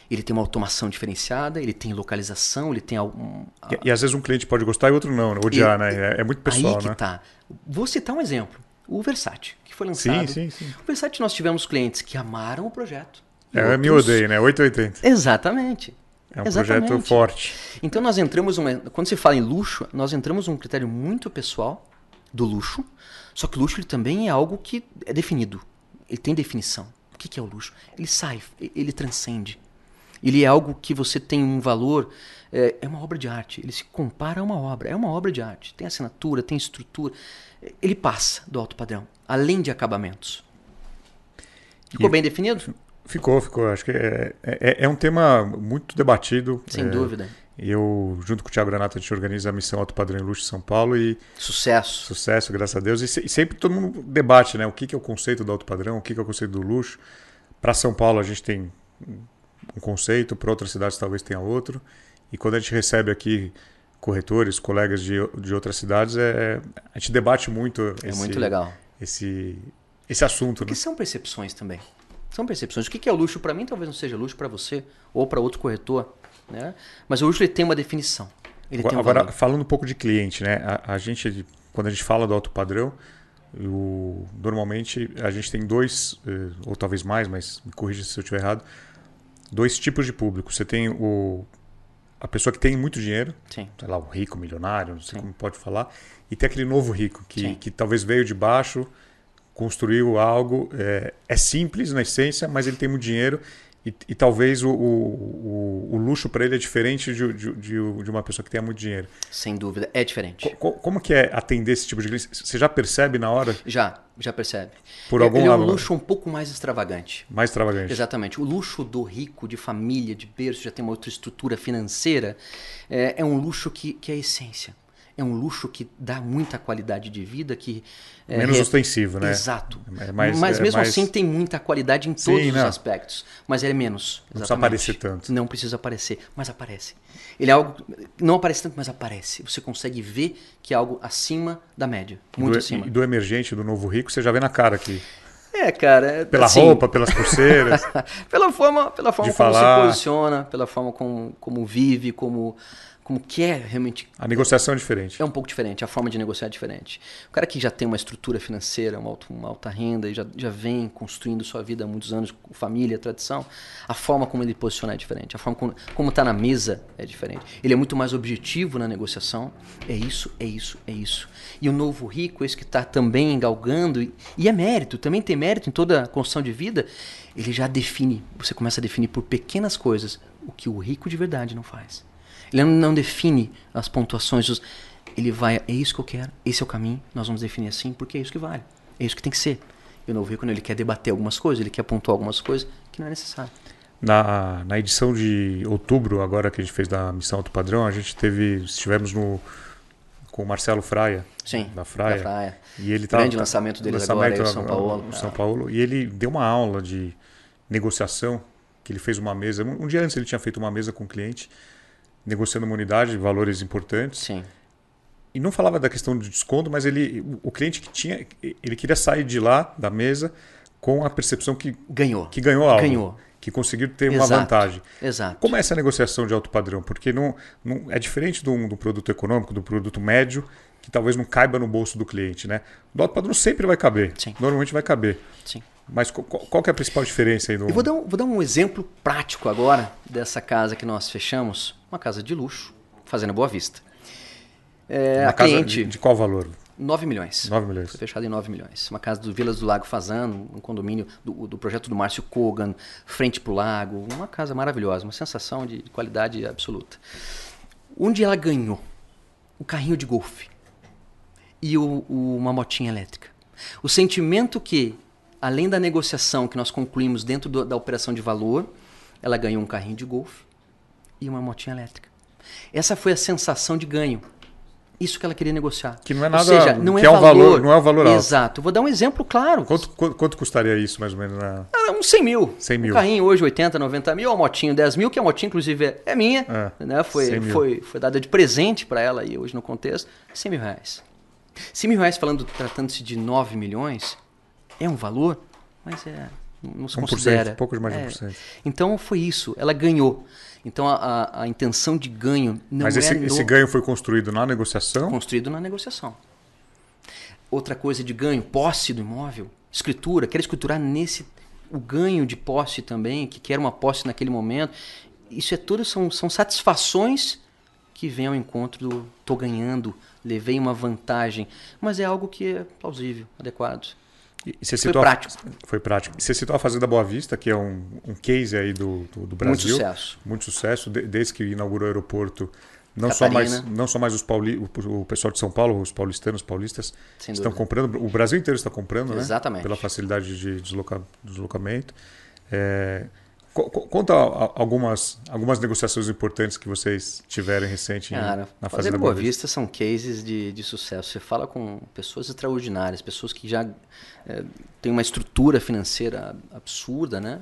ele tem uma automação diferenciada, ele tem localização, ele tem algum, E, e às vezes um cliente pode gostar e outro não, né? odiar, E- né? É, é muito pessoal, Aí que né? tá. Vou citar um exemplo. O Versace, que foi lançado. Sim, sim, sim. O Versace nós tivemos clientes que amaram o projeto. É, eu me outros- odeio, né? 880. Exatamente. É um Exatamente. projeto forte. Então nós entramos uma, quando se fala em luxo, nós entramos num critério muito pessoal do luxo. Só que o luxo ele também é algo que é definido. Ele tem definição. O que é o luxo? Ele sai, ele transcende. Ele é algo que você tem um valor, é, é uma obra de arte. Ele se compara a uma obra. É uma obra de arte. Tem assinatura, tem estrutura. Ele passa do alto padrão, além de acabamentos. Ficou E- bem definido? Ficou, ficou. Acho que é, é, é um tema muito debatido. Sem É, dúvida. E eu, junto com o Thiago Renato, a gente organiza a missão Alto Padrão em Luxo São Paulo e Sucesso. sucesso, graças a Deus. E, se- e sempre todo mundo debate, né? O que, que é o conceito do alto padrão, o que, que é o conceito do luxo. Para São Paulo a gente tem um conceito, para outras cidades talvez tenha outro. E quando a gente recebe aqui corretores, colegas de, de outras cidades, é, a gente debate muito É esse, muito legal. esse, esse assunto. Né? Porque são percepções também. São percepções. O que é luxo para mim talvez não seja luxo para você ou para outro corretor. Né? Mas o ele tem uma definição. Ele agora, tem um agora, falando um pouco de cliente, né? A, a, gente, quando a gente fala do alto padrão, o, normalmente a gente tem dois, eh, ou talvez mais, mas me corrija se eu estiver errado, dois tipos de público. Você tem o, a pessoa que tem muito dinheiro, Sim. sei lá, o rico, milionário, não sei Sim. como pode falar, e tem aquele novo rico que, Sim. que talvez veio de baixo, construiu algo, é, é simples na essência, mas ele tem muito dinheiro e, e talvez o, o, o, luxo para ele é diferente de, de, de, de uma pessoa que tenha muito dinheiro. Sem dúvida, é diferente. Co- co- como que é atender esse tipo de cliente? Você já percebe na hora, Já, já percebe. por É- algum ele é um lado, luxo um pouco mais extravagante. mais extravagante? Exatamente. O luxo do rico, de família, de berço, já tem uma outra estrutura financeira, é, é um luxo que, que é a essência. É um luxo que dá muita qualidade de vida, que... é, Menos ostensivo, né? Exato. É mais- mas é mesmo mais- assim tem muita qualidade em Sim, todos os não. aspectos. Mas ele é menos. Não precisa exatamente. aparecer tanto. Não precisa aparecer, mas aparece. Ele é algo... Não aparece tanto, mas aparece. Você consegue ver que é algo acima da média. Muito do, acima. E do emergente, do novo rico, você já vê na cara aqui. É, cara... é- Pela assim, roupa, pelas pulseiras. pela forma, pela forma como falar. se posiciona, pela forma como, como vive, como, como quer realmente. a negociação é diferente. É um pouco diferente, a forma de negociar é diferente. O cara que já tem uma estrutura financeira, uma, alta- uma alta renda e já, já vem construindo sua vida há muitos anos, com família, tradição, a forma como ele posiciona é diferente, a forma como, como tá na mesa é diferente. Ele é muito mais objetivo na negociação. É isso, é isso, é isso. E o novo rico, esse que está também galgando, e, e é mérito, também tem mérito em toda a construção de vida, ele já define, você começa a definir por pequenas coisas o que o rico de verdade não faz. Ele não define as pontuações, ele vai, é isso que eu quero, esse é o caminho, nós vamos definir assim porque é isso que vale, é isso que tem que ser. E o novo rico, quando ele quer debater algumas coisas, ele quer pontuar algumas coisas que não é necessário. Na, na edição de outubro, agora que a gente fez da Missão Alto Padrão, a gente teve. Estivemos no, com o Marcelo Fraia. Sim, Da Fraia. da Fraia. E ele Grande tá, lançamento deles agora aí, o São Paulo. no São Paulo. E ele deu uma aula de negociação, que ele fez uma mesa. Um um dia antes ele tinha feito uma mesa com o cliente, negociando uma unidade, valores importantes. Sim, E não falava da questão de desconto, mas ele, o- cliente que tinha, ele queria sair de lá, da mesa, com a percepção que, ganhou. que ganhou algo. Ganhou. Que conseguiu ter uma Exato. vantagem. Exato. Como é essa negociação de alto padrão? Porque não, não é diferente do, do produto econômico, do produto médio, que talvez não caiba no bolso do cliente, né? Do alto padrão sempre vai caber. Sim. Normalmente vai caber. Sim. Mas qual, qual que é a principal diferença aí do. Eu vou dar, um, vou dar um exemplo prático agora dessa casa que nós fechamos. Uma casa de luxo, Fazenda Boa Vista. É, Uma a casa cliente, de, de qual valor? 9 milhões. 9 milhões. Foi fechado em 9 milhões. Uma casa do Vilas do Lago Fazano, um condomínio do, do projeto do Márcio Kogan, frente para o lago. Uma casa maravilhosa, uma sensação de qualidade absoluta. Onde ela ganhou o carrinho de golfe e o- o- uma motinha elétrica. O sentimento que, além da negociação que nós concluímos dentro do- da operação de valor, ela ganhou um carrinho de golfe e uma motinha elétrica. Essa foi a sensação de ganho. Isso que ela queria negociar. Que não é Ou nada- seja, não que é, é um valor- não é um valor alto. Exato. Vou dar um exemplo claro. Quanto, quanto, quanto custaria isso, mais ou menos? Na... Ah, Uns 100 mil. 100 mil. Um carrinho hoje 80, 90 mil, a motinho 10 mil, que a motinha inclusive é- é minha. É, né? 100 foi, foi, foi dada de presente para ela aí hoje no contexto. 100 mil reais. 100 mil reais falando, tratando-se de 9 milhões, é um valor, mas é, não se 1%, considera. pouco mais de É. 1%. Então foi isso, ela ganhou. Então a, a, a intenção de ganho não Mas é esse, no- esse ganho foi construído na negociação? construído na negociação. Outra coisa de ganho, posse do imóvel, escritura, quer escriturar nesse o ganho de posse também, que quer uma posse naquele momento. Isso é tudo são, são satisfações que vêm ao encontro do tô ganhando, levei uma vantagem, mas é algo que é plausível, adequado. Foi citou prático. foi prático. Você citou a Fazenda Boa Vista, que é um, um case aí do, do, do Brasil. sucesso. Muito sucesso. de- desde que inaugurou o aeroporto. Não só, mais, não só mais os pauli, o, o pessoal de São Paulo, os paulistanos, paulistas, Sem estão dúvida. comprando. O Brasil inteiro está comprando, né? Exatamente. Pela facilidade de desloca, deslocamento. É, conta algumas, algumas negociações importantes que vocês tiveram recente em- Cara, na Fazenda Fazenda Boa Vista são cases de, de sucesso. Você fala com pessoas extraordinárias, pessoas que já é, têm uma estrutura financeira absurda, né?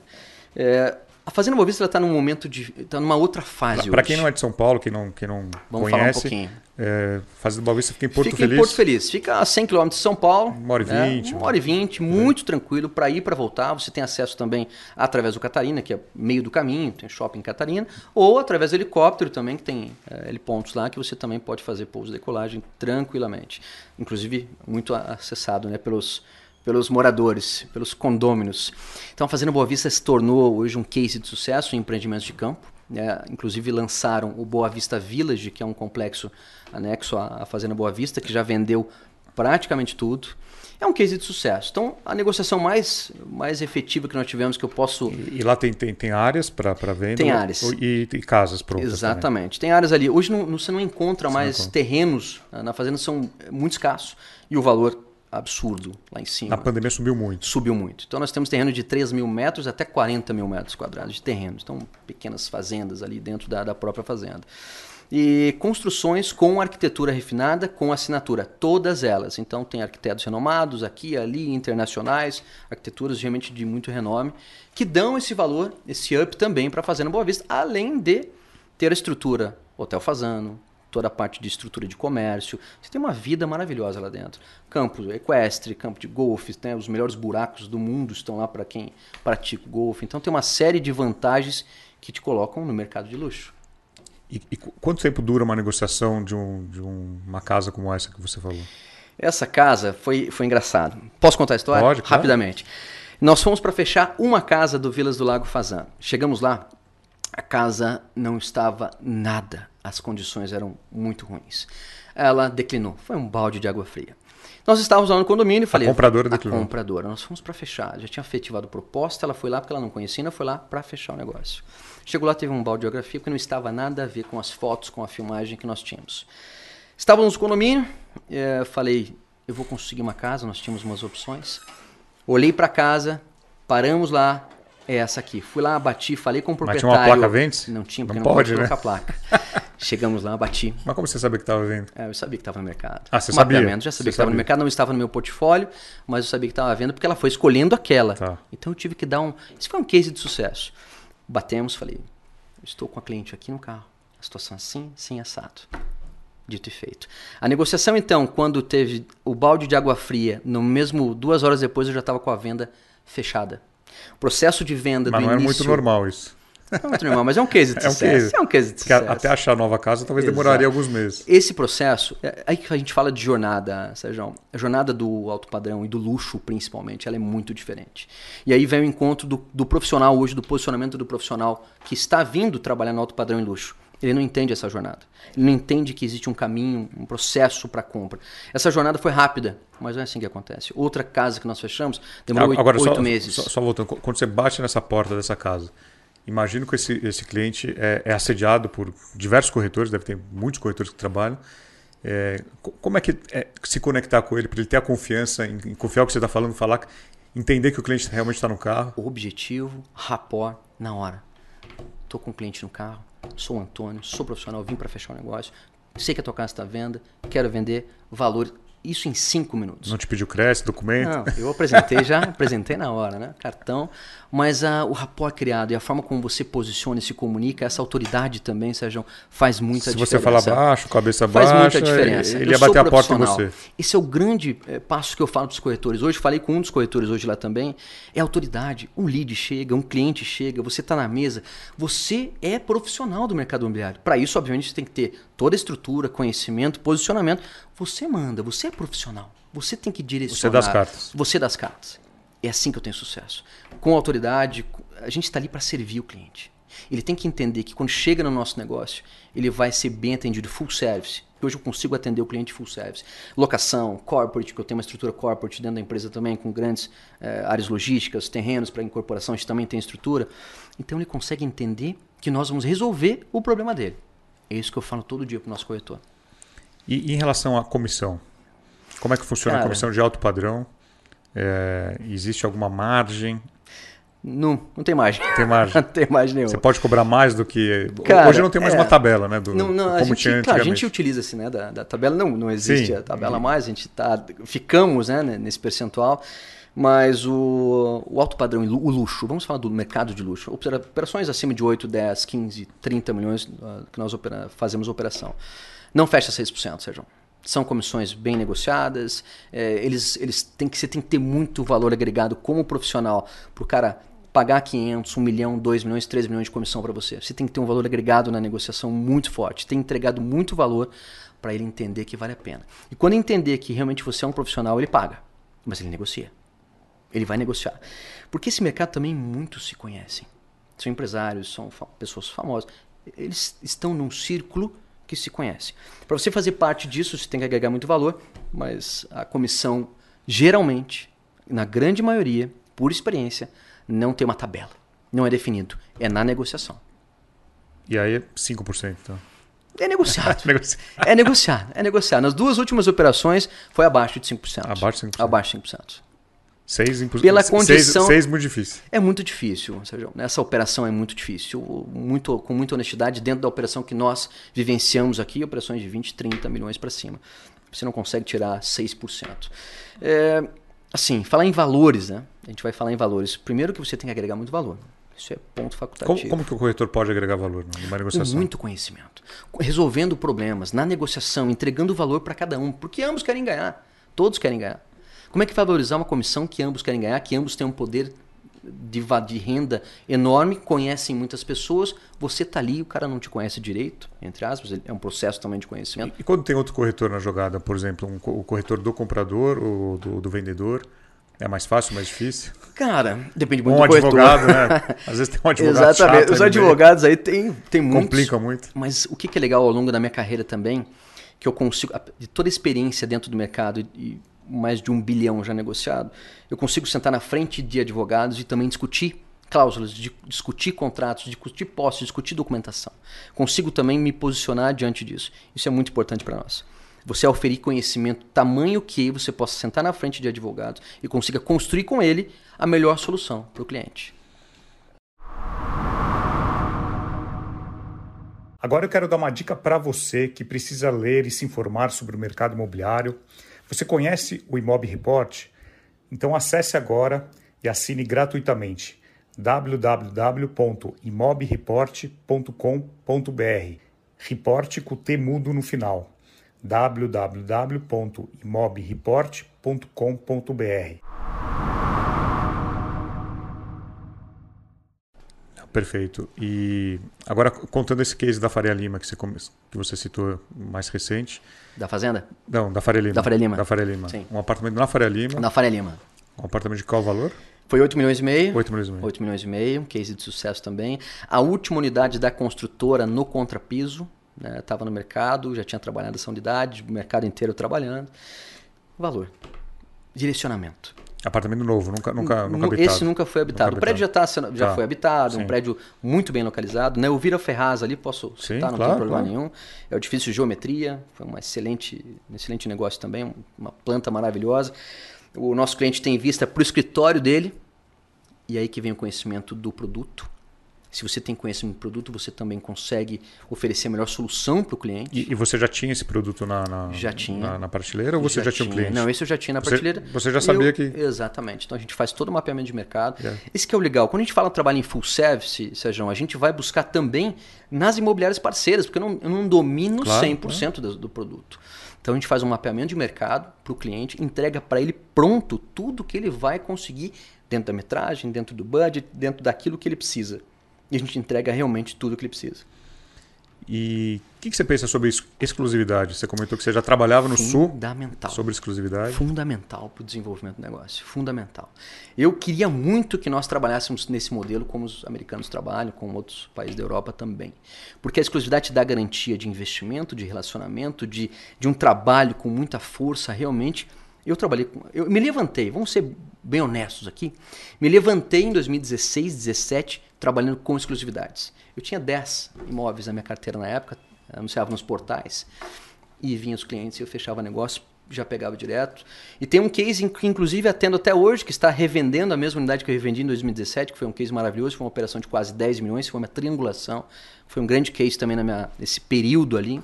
É, A Fazenda Boa Vista está num momento de. está numa outra fase. Para quem não é de São Paulo, quem não, quem não Vamos conhece, falar um pouquinho. É, Fazenda Boa Vista fica em Porto fica Feliz. em Porto Feliz. Fica a 100 km de São Paulo. Uma hora e né? vinte. Uma hora e vinte, muito tranquilo para ir para voltar. Você tem acesso também através do Catarina, que é meio do caminho, tem shopping em Catarina, ou através do helicóptero também, que tem é, helipontos lá, que você também pode fazer pouso e decolagem tranquilamente. Inclusive, muito acessado né, pelos pelos moradores, pelos condôminos. Então a Fazenda Boa Vista se tornou hoje um case de sucesso em empreendimentos de campo. Né? Inclusive lançaram o Boa Vista Village, que é um complexo anexo à Fazenda Boa Vista, que já vendeu praticamente tudo. É um case de sucesso. Então, a negociação mais, mais efetiva que nós tivemos, que eu posso. E, e lá tem, tem, tem áreas para venda? Tem áreas. E, e casas prontas. Exatamente. Também. Tem áreas ali. Hoje não, você não encontra você mais não encontra. terrenos na fazenda, são muito escassos. E o valor absurdo lá em cima. Na pandemia subiu muito. Subiu muito. Então nós temos terreno de 3 mil metros até 40 mil metros quadrados de terreno. Então, pequenas fazendas ali dentro da, da própria fazenda. E construções com arquitetura refinada, com assinatura, todas elas. Então tem arquitetos renomados aqui, ali, internacionais, arquiteturas realmente de muito renome, que dão esse valor, esse up também para a Fazenda Boa Vista, além de ter a estrutura Hotel Fazano, toda a parte de estrutura de comércio. Você tem uma vida maravilhosa lá dentro. Campo equestre, campo de golfe, né? os melhores buracos do mundo estão lá para quem pratica o golfe. Então tem uma série de vantagens que te colocam no mercado de luxo. E, e quanto tempo dura uma negociação de, um, de um, uma casa como essa que você falou? Essa casa foi, foi engraçado. Posso contar a história? Pode, claro. Rapidamente. Nós fomos para fechar uma casa do Vilas do Lago Fazan. Chegamos lá, a casa não estava nada as condições eram muito ruins. Ela declinou. Foi um balde de água fria. Nós estávamos lá no condomínio e falei. A compradora declinou. A compradora. Nós fomos para fechar. Já tinha efetivado proposta, ela foi lá porque ela não conhecia, ainda foi lá para fechar o negócio. Chegou lá, teve um balde de geografia porque não estava nada a ver com as fotos, com a filmagem que nós tínhamos. Estávamos no condomínio, é, falei, eu vou conseguir uma casa, nós tínhamos umas opções. Olhei para casa, paramos lá, é essa aqui. Fui lá, bati, falei com o proprietário. Mas tinha uma placa Ventes? Não tinha, porque não, não pode, né? colocar a placa. Chegamos lá, bati. Mas como você sabia que estava vendo? É, eu sabia que estava no mercado. Ah, você sabia? Já sabia você que estava no mercado, não estava no meu portfólio, mas eu sabia que estava vendo porque ela foi escolhendo aquela. Tá. Então eu tive que dar um. Isso foi um case de sucesso. Batemos, falei, estou com a cliente aqui no carro. A situação assim, sem assado. Dito e feito. A negociação, então, quando teve o balde de água fria, no mesmo duas horas depois eu já estava com a venda fechada. O processo de venda mas do não início... é muito normal isso. Não é muito normal, mas é um case de É um sucesso. case. É um case de sucesso. até achar a nova casa talvez Exato. demoraria alguns meses. Esse processo, é aí que a gente fala de jornada, Sérgio. A jornada do alto padrão e do luxo, principalmente, ela é muito diferente. E aí vem o encontro do, do profissional hoje, do posicionamento do profissional que está vindo trabalhar no alto padrão e luxo. Ele não entende essa jornada. Ele não entende que existe um caminho, um processo para compra. Essa jornada foi rápida, mas não é assim que acontece. Outra casa que nós fechamos demorou oito, Agora, oito só, meses. Só, só voltando, quando você bate nessa porta dessa casa, imagino que esse, esse cliente é, é assediado por diversos corretores, deve ter muitos corretores que trabalham. É, co- como é que é se conectar com ele, para ele ter a confiança, em, em confiar no que você está falando, falar, entender que o cliente realmente está no carro? Objetivo, rapport, na hora. Tô com um cliente no carro, sou o Antônio, sou profissional, vim para fechar o negócio, sei que a tua casa está à venda, quero vender, valor, isso em cinco minutos. Não te pediu crédito, documento? Não, eu apresentei já, apresentei na hora, né? Cartão. Mas ah, o rapport criado e a forma como você posiciona e se comunica, essa autoridade também, Sérgio, faz muita Se diferença. você falar baixo, cabeça Faz baixa, muita diferença. ele ia bater a porta em você. Esse é o grande eh, passo que eu falo para os corretores. Hoje falei com um dos corretores hoje lá também. É autoridade. Um lead chega, um cliente chega, você está na mesa. Você é profissional do mercado imobiliário. Para isso, obviamente, você tem que ter toda a estrutura, conhecimento, posicionamento. Você manda, você é profissional. Você tem que direcionar. Você dá as cartas. Você dá as cartas. É assim que eu tenho sucesso. Com autoridade, a gente está ali para servir o cliente. Ele tem que entender que quando chega no nosso negócio, ele vai ser bem atendido full service. Hoje eu consigo atender o cliente full service. Locação, corporate, que eu tenho uma estrutura corporate dentro da empresa também, com grandes eh, áreas logísticas, terrenos para incorporação, a gente também tem estrutura. Então ele consegue entender que nós vamos resolver o problema dele. É isso que eu falo todo dia para o nosso corretor. E, e em relação à comissão? Como é que funciona a Cara. comissão de alto padrão? É, existe alguma margem? Não, não tem margem. Tem margem? não tem margem nenhuma. Você pode cobrar mais do que. Cara, Hoje não tem mais é. uma tabela, né? Do, Não, não, a como gente, tinha claro, a gente utiliza-se né, da, da tabela, não, não existe Sim. a tabela mais, a gente tá, ficamos né, nesse percentual, Mas o, o alto padrão, o luxo, vamos falar do mercado de luxo. Operações acima de 8, 10, 15, 30 milhões uh, que nós opera, fazemos operação. Não fecha 6%, Sérgio. São comissões bem negociadas. É, eles, eles têm que, você tem que ter muito valor agregado como profissional para o cara pagar 500, 1 milhão, 2 milhões, 3 milhões de comissão para você. Você tem que ter um valor agregado na negociação muito forte. Tem entregado muito valor para ele entender que vale a pena. E quando entender que realmente você é um profissional, ele paga. Mas ele negocia. Ele vai negociar. Porque esse mercado também muitos se conhecem. São empresários, são fa pessoas famosas. Eles estão num círculo que se conhece. Para você fazer parte disso, você tem que agregar muito valor, mas a comissão, geralmente, na grande maioria, por experiência, não tem uma tabela. Não é definido. É na negociação. E aí é 5%, então. É negociado. é negociado. É negociado. Nas duas últimas operações foi abaixo de 5%. Abaixo de 5%. Abaixo de 5%. Seis impossível. Pela condição. Seis, seis muito difícil. É muito difícil, Sérgio. Essa operação é muito difícil. Muito, com muita honestidade, dentro da operação que nós vivenciamos aqui, operações de 20, 30 milhões para cima. Você não consegue tirar 6%. É, assim, falar em valores, né? A gente vai falar em valores. Primeiro que você tem que agregar muito valor. Isso é ponto facultativo. Como, como que o corretor pode agregar valor numa negociação? Com muito conhecimento. Resolvendo problemas, na negociação, entregando valor para cada um. Porque ambos querem ganhar. Todos querem ganhar. Como é que valorizar uma comissão que ambos querem ganhar, que ambos têm um poder de, de renda enorme, conhecem muitas pessoas, você tá ali, o cara não te conhece direito, entre aspas, é um processo também de conhecimento. E, quando tem outro corretor na jogada, por exemplo, um, o corretor do comprador ou do, do vendedor, é mais fácil, mais difícil? Cara, depende muito um do corretor. advogado, né? Às vezes tem um advogado Exatamente. Os advogados aí tem, tem muitos. Complica muito. Mas o que é legal ao longo da minha carreira também, que eu consigo, de toda a experiência dentro do mercado e mais de um bilhão já negociado, eu consigo sentar na frente de advogados e também discutir cláusulas, de discutir contratos, discutir posses, discutir documentação. Consigo também me posicionar diante disso. Isso é muito importante para nós. Você oferir conhecimento tamanho que você possa sentar na frente de advogados e consiga construir com ele a melhor solução para o cliente. Agora eu quero dar uma dica para você que precisa ler e se informar sobre o mercado imobiliário você conhece o Imob Report? Então acesse agora e assine gratuitamente www.imobreport.com.br. Report com T mudo no final. www.imobreport.com.br. Perfeito. E agora, contando esse case da Faria Lima que você, que você citou mais recente. Da Fazenda? Não, da Faria Lima. Da Faria Lima. Da Faria Lima. Sim. Um apartamento na Faria Lima. Na Faria Lima. Um apartamento de qual valor? Foi 8 milhões e meio. 8 milhões e meio. 8 milhões e meio, um case de sucesso também. A última unidade da construtora no contrapiso. Estava né? no mercado, já tinha trabalhado essa unidade, o mercado inteiro trabalhando. Valor. Direcionamento. Apartamento novo, nunca, nunca, nunca habitado. Esse nunca foi habitado. Nunca o prédio habitado. já, tá, já tá. foi habitado, Sim. um prédio muito bem localizado. Né? O Vira Ferraz ali, posso Sim, citar, não claro, tem problema claro. nenhum. É o edifício de geometria, foi um excelente, um excelente negócio também, uma planta maravilhosa. O nosso cliente tem vista para o escritório dele, e aí que vem o conhecimento do produto, se você tem conhecimento do produto, você também consegue oferecer a melhor solução para o cliente. E, e, você já tinha esse produto na, na já tinha. Na, na, prateleira ou você já, já tinha um cliente? Não, esse eu já tinha na prateleira. Você, você já sabia eu, que. Exatamente. Então a gente faz todo o mapeamento de mercado. Yeah. Esse que é o legal. Quando a gente fala trabalho em full service, Sérgio, a gente vai buscar também nas imobiliárias parceiras, porque eu não, eu não domino claro, 100% do, do produto. Então a gente faz um mapeamento de mercado para o cliente, entrega para ele pronto tudo que ele vai conseguir dentro da metragem, dentro do budget, dentro daquilo que ele precisa e a gente entrega realmente tudo o que ele precisa. E o que, que, você pensa sobre exclusividade? Você comentou que você já trabalhava no Fundamental. Sul sobre exclusividade. Fundamental para o desenvolvimento do negócio. Fundamental. Eu queria muito que nós trabalhássemos nesse modelo como os americanos trabalham, como outros países da Europa também. Porque a exclusividade te dá garantia de investimento, de relacionamento, de, de um trabalho com muita força realmente. Eu trabalhei com. Eu me levantei, vamos ser bem honestos aqui. Me levantei em 2016, 2017 trabalhando com exclusividades. Eu tinha 10 imóveis na minha carteira na época, anunciava nos portais, e vinha os clientes eu fechava negócio, já pegava direto. E tem um case que, inclusive, atendo até hoje, que está revendendo a mesma unidade que eu revendi em 2017, que foi um case maravilhoso, foi uma operação de quase 10 milhões, foi uma triangulação, foi um grande case também na minha, nesse período ali.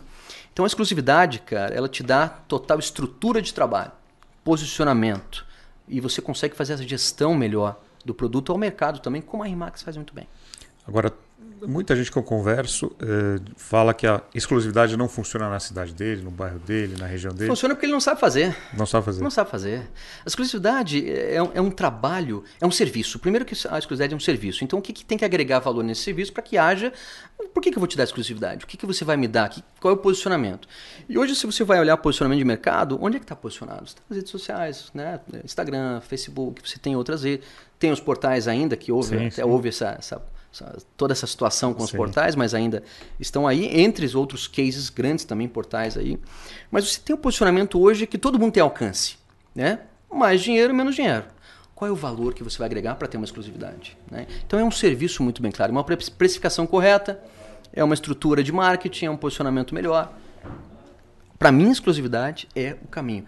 Então, a exclusividade, cara, ela te dá total estrutura de trabalho, posicionamento, e você consegue fazer essa gestão melhor do produto ao mercado também, como a Rimax faz muito bem. Agora, muita gente que eu converso eh, fala que a exclusividade não funciona na cidade dele, no bairro dele, na região dele. Funciona porque ele não sabe fazer. Não sabe fazer. Não sabe fazer. A exclusividade é um, é um trabalho, é um serviço. Primeiro que a exclusividade é um serviço. Então o que, que tem que agregar valor nesse serviço para que haja. Por que, que eu vou te dar exclusividade? O que, que você vai me dar? Qual é o posicionamento? E hoje, se você vai olhar posicionamento de mercado, onde é que está posicionado? Está nas redes sociais, né? Instagram, Facebook, você tem outras redes. Tem os portais ainda que houve, sim, até sim. houve essa, essa toda essa situação com os Sim. portais, mas ainda estão aí, entre os outros cases grandes também, portais aí. Mas você tem um posicionamento hoje que todo mundo tem alcance, né? Mais dinheiro, menos dinheiro. Qual é o valor que você vai agregar para ter uma exclusividade? Né? Então é um serviço muito bem claro, uma precificação correta, é uma estrutura de marketing, é um posicionamento melhor. Para mim, exclusividade é o caminho.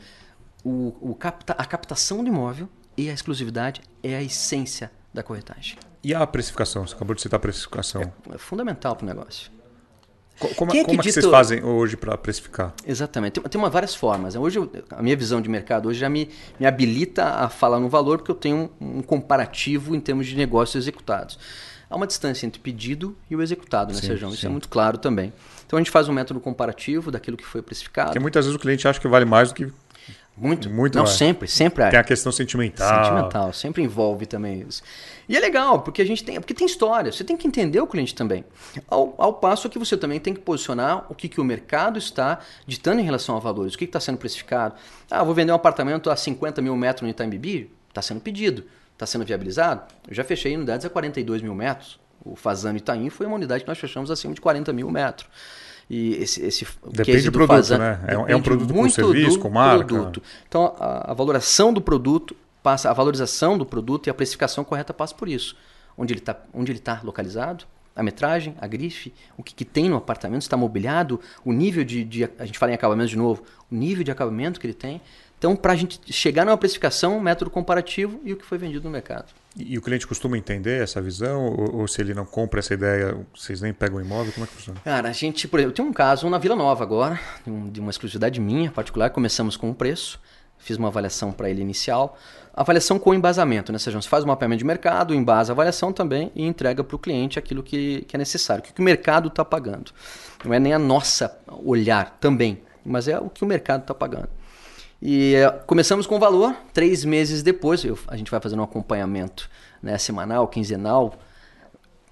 O, o capta, a captação do imóvel e a exclusividade é a essência da corretagem. E a precificação? Você acabou de citar a precificação. É, é fundamental para o negócio. Como, é, como é que vocês fazem hoje para precificar? Exatamente. Tem, tem uma, várias formas. Hoje, a minha visão de mercado hoje já me, me habilita a falar no valor, porque eu tenho um, um comparativo em termos de negócios executados. Há uma distância entre o pedido e o executado, né, Sejão? Isso é muito claro também. Então a gente faz um método comparativo daquilo que foi precificado. Porque muitas vezes o cliente acha que vale mais do que muito? Muito Não, mais. sempre, sempre. Tem a questão sentimental. Sentimental, sempre envolve também isso. E é legal, porque a gente tem, porque tem história, você tem que entender o cliente também. Ao, ao passo que você também tem que posicionar o que, que o mercado está ditando em relação a valores, o que está sendo precificado. Ah, vou vender um apartamento a 50 mil metros no Itaim Bibi, está sendo pedido, está sendo viabilizado. Eu já fechei unidades a 42 mil metros. O Fazano Itaim foi uma unidade que nós fechamos acima de 40 mil metros. E esse, esse Depende do, do produto, Fazan, né? É, é um produto com serviço, com marca. Produto. Então, a, a, valoração do produto passa, a valorização do produto e a precificação correta passa por isso. Onde ele está onde ele tá localizado, a metragem, a grife, o que, que tem no apartamento, está mobiliado, o nível de, de, A gente fala em acabamento de novo, o nível de acabamento que ele tem. Então, para a gente chegar numa precificação, método comparativo e o que foi vendido no mercado. E, e o cliente costuma entender essa visão? Ou, ou, se ele não compra essa ideia, vocês nem pegam o imóvel? Como é que funciona? Cara, a gente, por exemplo, tem um caso na Vila Nova agora, de uma exclusividade minha particular. Começamos com um preço, fiz uma avaliação para ele inicial. Avaliação com embasamento, né? Ou seja, você faz um mapeamento de mercado, embasa a avaliação também e entrega para o cliente aquilo que, que é necessário, o que o mercado está pagando. Não é nem a nossa olhar também, mas é o que o mercado está pagando. E eh, começamos com o valor, três meses depois, eu, a gente vai fazendo um acompanhamento né, semanal, quinzenal.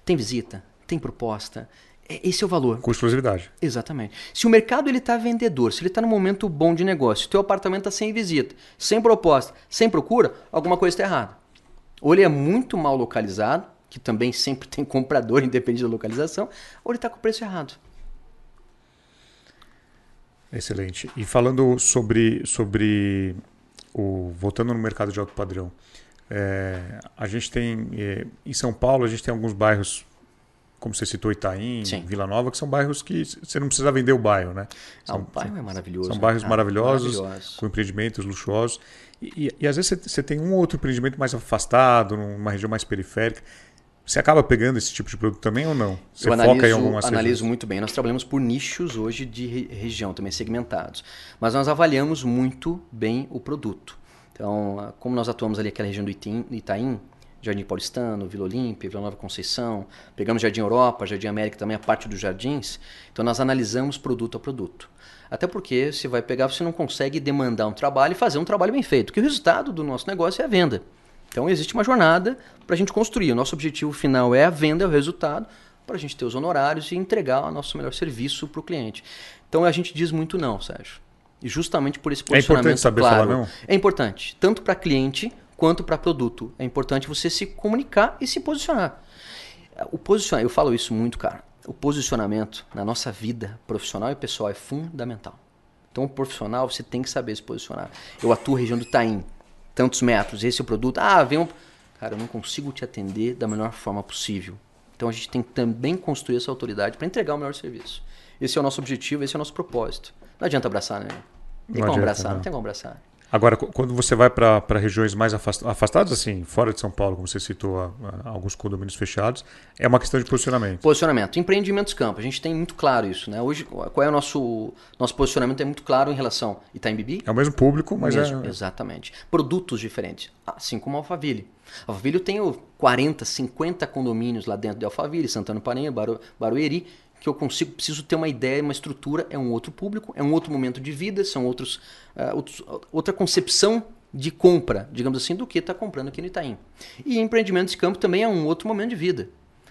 Tem visita, tem proposta. É, esse é o valor. Com exclusividade. Exatamente. Se o mercado ele está vendedor, se ele está no momento bom de negócio, se o teu apartamento está sem visita, sem proposta, sem procura, alguma coisa está errada. Ou ele é muito mal localizado, que também sempre tem comprador, independente da localização, ou ele está com o preço errado. Excelente. E falando sobre, sobre o voltando no mercado de alto padrão, é, a gente tem é, em São Paulo a gente tem alguns bairros, como você citou Itaim, Sim. Vila Nova, que são bairros que você não precisa vender o bairro, né? São, ah, o bairro é maravilhoso. São bairros né? maravilhosos, maravilhosos, com empreendimentos luxuosos. E, e, e às vezes você, você tem um ou outro empreendimento mais afastado, numa região mais periférica. Você acaba pegando esse tipo de produto também ou não? Você Eu analiso, foca em alguma analiso muito bem. Nós trabalhamos por nichos hoje de região, também segmentados. Mas nós avaliamos muito bem o produto. Então, como nós atuamos ali aquela região do Itaim, Jardim Paulistano, Vila Olímpia, Vila Nova Conceição, pegamos Jardim Europa, Jardim América também, a parte dos jardins. Então, nós analisamos produto a produto. Até porque você vai pegar, você não consegue demandar um trabalho e fazer um trabalho bem feito. Porque o resultado do nosso negócio é a venda. Então existe uma jornada para a gente construir. O nosso objetivo final é a venda, é o resultado, para a gente ter os honorários e entregar o nosso melhor serviço para o cliente. Então a gente diz muito não, Sérgio. E justamente por esse posicionamento é importante saber claro, falar não. É importante, tanto para cliente quanto para produto. É importante você se comunicar e se posicionar. O posicionamento, eu falo isso muito, cara. O posicionamento na nossa vida profissional e pessoal é fundamental. Então, o profissional, você tem que saber se posicionar. Eu atuo região do Taim tantos metros, esse é o produto. Ah, vem um. Cara, eu não consigo te atender da melhor forma possível. Então a gente tem que também construir essa autoridade para entregar o melhor serviço. Esse é o nosso objetivo, esse é o nosso propósito. Não adianta abraçar, né? Não tem não como adianta, abraçar, não. não tem como abraçar. Agora, quando você vai para regiões mais afastadas, assim, fora de São Paulo, como você citou, a, a, alguns condomínios fechados, é uma questão de posicionamento. Posicionamento. Empreendimentos campo. A gente tem muito claro isso. Né? Hoje, qual é o nosso, nosso posicionamento? É muito claro em relação a Itaim Bibi. É o mesmo público, mas mesmo, é... Exatamente. Produtos diferentes. Assim como a Alphaville. A Alphaville eu tenho 40, 50 condomínios lá dentro de Alphaville, Santana Baru, Barueri, que eu consigo, preciso ter uma ideia, uma estrutura, é um outro público, é um outro momento de vida, são outros, uh, outros outra concepção de compra, digamos assim, do que está comprando aqui no Itaim. E empreendimento de campo também é um outro momento de vida.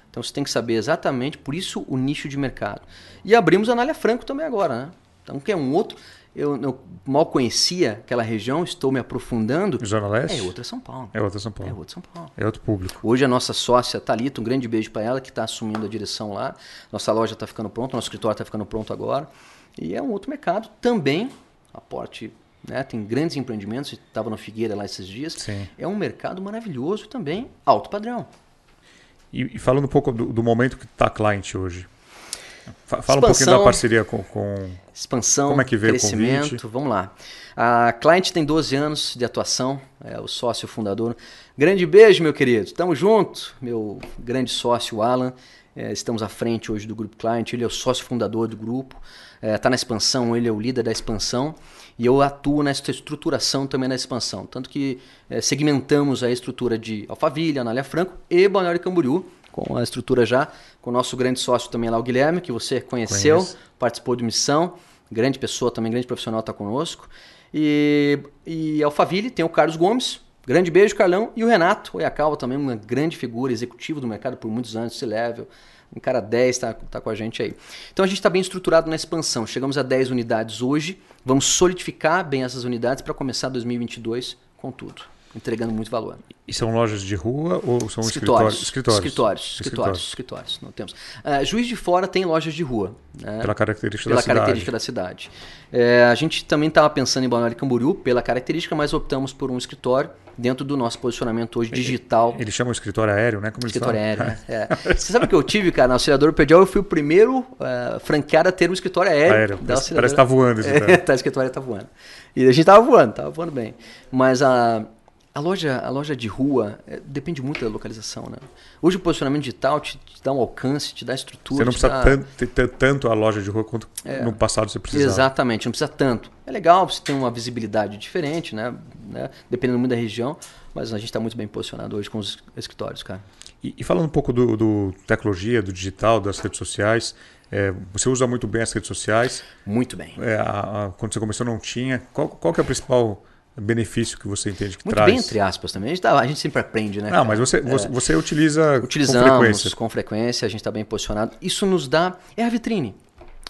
Então você tem que saber exatamente, por isso o nicho de mercado. E abrimos a Anália Franco também agora, né? Então que é um outro, eu, eu, mal conhecia aquela região, estou me aprofundando. Zona Leste? É outra São Paulo. É outra São Paulo. É outra São Paulo. É outro público. Hoje a nossa sócia Talita, um grande beijo para ela que está assumindo a direção lá. Nossa loja está ficando pronta, nosso escritório está ficando pronto agora. E é um outro mercado também, aporte né? Tem grandes empreendimentos, estava no Figueira lá esses dias. Sim. É um mercado maravilhoso também, alto padrão. E, e falando um pouco do, do momento que está a cliente hoje, Fala expansão, um pouquinho da parceria com, com, Expansão, Como é que veio crescimento. Vamos lá. A Client tem 12 anos de atuação, é o sócio fundador. Grande beijo, meu querido. Tamo junto, meu grande sócio Alan. É, estamos à frente hoje do Grupo Client. Ele é o sócio fundador do grupo. Está é, tá na expansão, ele é o líder da expansão. E eu atuo nessa estruturação também na expansão. Tanto que é, segmentamos a estrutura de Alphaville, Anália Franco e Balneário Camboriú com a estrutura já, com o nosso grande sócio também lá, o Guilherme, que você conheceu, Conheço. participou de missão, grande pessoa também, grande profissional está conosco. E, e Alphaville tem o Carlos Gomes, grande beijo, Carlão, e o Renato Oiacalva também, uma grande figura, executivo do mercado por muitos anos, esse level, um cara 10 está tá com a gente aí. Então a gente está bem estruturado na expansão, chegamos a 10 unidades hoje, vamos solidificar bem essas unidades para começar 2022 com tudo entregando muito valor. E são lojas de rua ou são escritórios? Escritórios. Escritórios. Escritórios. escritórios, Não temos. Uh, Juiz de Fora tem lojas de rua. Né? Pela característica pela da cidade. característica da cidade. É, a gente também estava pensando em Balneário Camboriú pela característica, mas optamos por um escritório dentro do nosso posicionamento hoje digital. Eles chamam escritório aéreo, né? Como escritório aéreo, né? É. Você sabe que eu tive, cara, na Auxiliadora Pedial, eu fui o primeiro uh, franqueado a ter um escritório aéreo. parece que está voando. Esse é, tá, o escritório está voando. E a gente estava voando, estava voando bem. Mas a... A loja, a loja de rua é, depende muito da localização, né? Hoje o posicionamento digital te, te dá um alcance, te dá estrutura. Você não precisa dá... tanto, ter, tanto a loja de rua quanto é, no passado você precisava. Exatamente, não precisa tanto. É legal, você tem uma visibilidade diferente, né? né? Dependendo muito da região, mas a gente está muito bem posicionado hoje com os escritórios, cara. E, e falando um pouco do, do, tecnologia, do digital, das redes sociais, é, você usa muito bem as redes sociais. Muito bem. É, a, a, quando você começou não tinha. Qual, qual que é a principal benefício que você entende que Muito traz? bem, entre aspas, também. A gente, tá, a gente sempre aprende, né? Não, mas você, você, é, você utiliza Utilizamos com frequência. com frequência, a gente está bem posicionado. Isso nos dá... É a vitrine.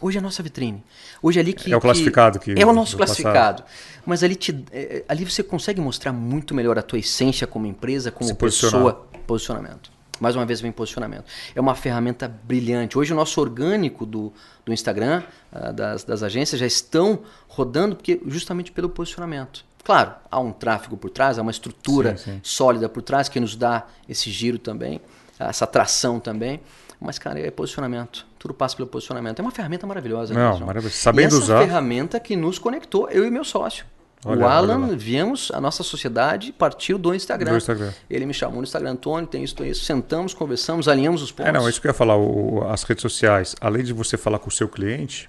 Hoje é a nossa vitrine. Hoje é ali que... É o classificado. Que, é o nosso classificado. Passado. Mas ali, te, é, ali você consegue mostrar muito melhor a tua essência como empresa, como Se pessoa. Posicionar. Posicionamento. Mais uma vez vem posicionamento. É uma ferramenta brilhante. Hoje o nosso orgânico do, do Instagram, uh, das, das agências, já estão rodando porque, justamente pelo posicionamento. Claro, há um tráfego por trás, há uma estrutura sim, sim. sólida por trás que nos dá esse giro também, essa atração também. Mas, cara, é posicionamento. Tudo passa pelo posicionamento. É uma ferramenta maravilhosa. Não, maravilhosa. Sabendo e essa usar. ferramenta que nos conectou, eu e meu sócio. Olha, o Alan, viemos, a nossa sociedade partiu do Instagram. do Instagram. Ele me chamou no Instagram, Antônio, tem isso, tem isso. Sentamos, conversamos, alinhamos os pontos. É, não, é isso que eu ia falar. O, as redes sociais, além de você falar com o seu cliente,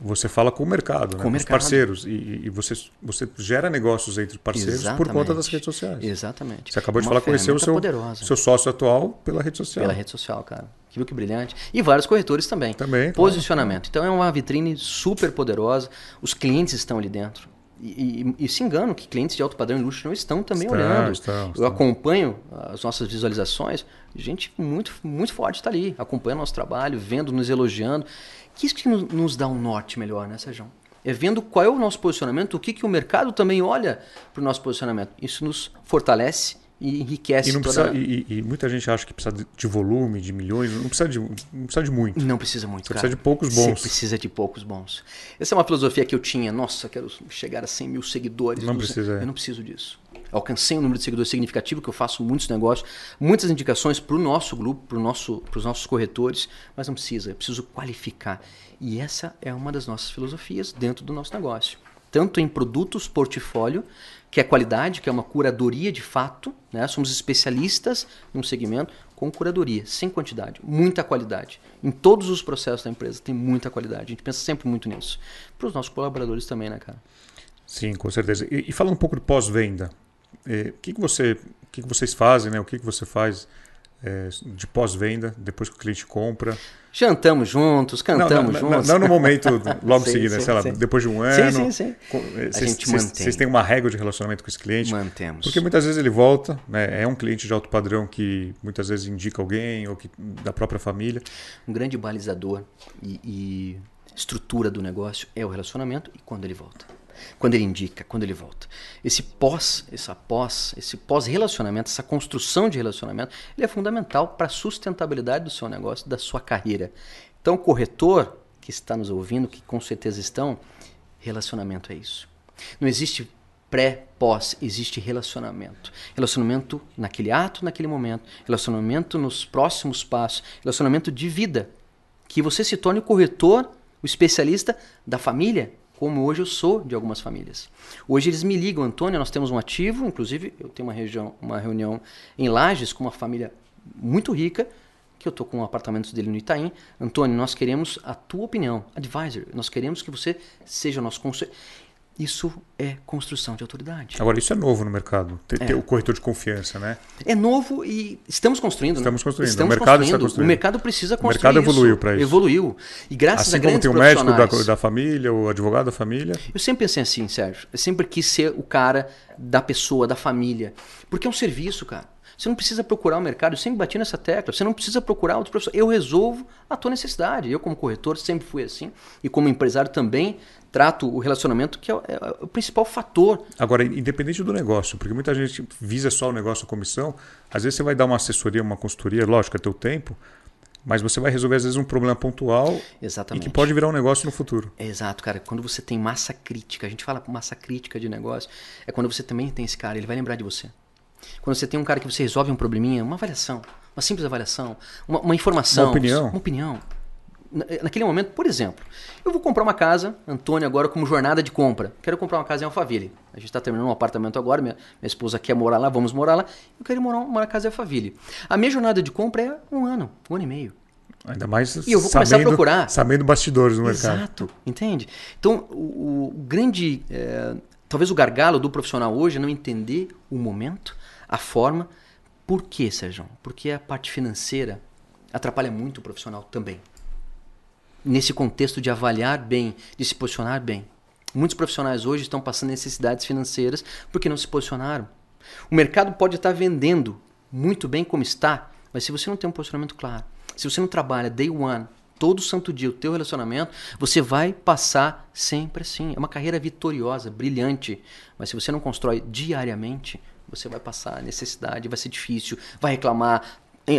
você fala com o mercado, com, né? mercado. os parceiros. E, e, você, você gera negócios entre parceiros Exatamente. por conta das redes sociais. Exatamente. Você acabou de falar, conhecer o seu, seu sócio atual pela rede social. Pela rede social, cara. Que viu que brilhante. E vários corretores também. Também. Posicionamento. Claro. Então é uma vitrine super poderosa. Os clientes estão ali dentro. E, e, e, se engano que clientes de alto padrão e luxo não estão também estão, olhando. Estão, estão. Eu acompanho as nossas visualizações, gente muito, muito forte está ali, acompanhando nosso trabalho, vendo, nos elogiando. Que isso que nos dá um norte melhor, né, Sérgio? É vendo qual é o nosso posicionamento, o que, que o mercado também olha para o nosso posicionamento. Isso nos fortalece e enriquece. E, não precisa, toda... e, e, muita gente acha que precisa de volume, de milhões, não precisa de, não precisa de muito. Não precisa muito. Você cara. precisa de poucos bons. Você precisa de poucos bons. Essa é uma filosofia que eu tinha. Nossa, quero chegar a 100 mil seguidores. Não precisa. Eu não preciso disso alcancei um número de seguidores significativo, que eu faço muitos negócios, muitas indicações para o nosso grupo, para nosso, os nossos corretores, mas não precisa, eu preciso qualificar. E essa é uma das nossas filosofias dentro do nosso negócio. tanto em produtos portfólio, que é qualidade, que é uma curadoria de fato, né? somos especialistas num segmento, com curadoria, sem quantidade, muita qualidade. Em todos os processos da empresa tem muita qualidade. A gente pensa sempre muito nisso. Para os nossos colaboradores também, né, cara? Sim, com certeza. E, e falando um pouco de pós-venda, eh, o que, que, você, o que, que vocês fazem, né? O que, que você faz é, de pós-venda, depois que o cliente compra. Jantamos juntos, cantamos não, não, juntos. Não, no momento logo seguinte, né? sei lá, depois de um ano. Sim, sim, sim. Cês, a gente mantém. Vocês têm uma régua de relacionamento com esse cliente? Mantemos. Porque muitas vezes ele volta, né? é um cliente de alto padrão que muitas vezes indica alguém ou que, da própria família. Um grande balizador e, e estrutura do negócio é o relacionamento e quando ele volta quando ele indica, quando ele volta. Esse pós, essa pós, esse pós-relacionamento, essa construção de relacionamento, ele é fundamental para a sustentabilidade do seu negócio, da sua carreira. Então, corretor que está nos ouvindo, que com certeza estão, relacionamento é isso. Não existe pré, pós, existe relacionamento. Relacionamento naquele ato, naquele momento, relacionamento nos próximos passos, relacionamento de vida. Que você se torne o corretor, o especialista da família, como hoje eu sou de algumas famílias. Hoje eles me ligam, Antônio, nós temos um ativo, inclusive eu tenho uma, região, uma reunião em Lages com uma família muito rica, que eu estou com apartamentos dele no Itaim. Antônio, nós queremos a tua opinião, advisor, nós queremos que você seja o nosso conselheiro. Isso é construção de autoridade. Agora, isso é novo no mercado, ter, é. ter o corretor de confiança, né? É novo e estamos construindo. Estamos né? construindo. Estamos o mercado construindo. está construindo. O mercado precisa construir. O mercado evoluiu para isso. Evoluiu. E graças assim a como grandes tem o médico da, da família, o advogado da família. Eu sempre pensei assim, Sérgio. Eu sempre quis ser o cara da pessoa, da família. Porque é um serviço, cara. Você não precisa procurar o mercado, eu sempre bati nessa tecla, você não precisa procurar outro professor. Eu resolvo a tua necessidade. Eu, como corretor, sempre fui assim. E como empresário também trato o relacionamento, que é o, é o principal fator. Agora, independente do negócio, porque muita gente visa só o negócio, a comissão, às vezes você vai dar uma assessoria, uma consultoria, lógico, é teu tempo, mas você vai resolver, às vezes, um problema pontual Exatamente. e que pode virar um negócio no futuro. Exato, cara. Quando você tem massa crítica, a gente fala massa crítica de negócio, é quando você também tem esse cara, ele vai lembrar de você. Quando você tem um cara que você resolve um probleminha, uma avaliação, uma simples avaliação, uma, uma informação, uma opinião. Uma opinião. Naquele momento, por exemplo, eu vou comprar uma casa, Antônio, agora como jornada de compra. Quero comprar uma casa em Alphaville. A gente está terminando um apartamento agora, minha, minha, esposa quer morar lá, vamos morar lá. Eu quero morar, na casa em Alphaville. A minha jornada de compra é um ano, um ano e meio. Ainda mais e eu vou começar sabendo, a procurar. Sabendo bastidores no mercado. Exato, entende? Então, o, o grande. É, talvez o gargalo do profissional hoje é não entender o momento, a forma. Por quê, Sérgio? Porque a parte financeira atrapalha muito o profissional também nesse contexto de avaliar bem, de se posicionar bem. Muitos profissionais hoje estão passando necessidades financeiras porque não se posicionaram. O mercado pode estar vendendo muito bem como está, mas se você não tem um posicionamento claro, se você não trabalha day one, todo santo dia o teu relacionamento, você vai passar sempre assim. É uma carreira vitoriosa, brilhante, mas se você não constrói diariamente, você vai passar necessidade, vai ser difícil, vai reclamar,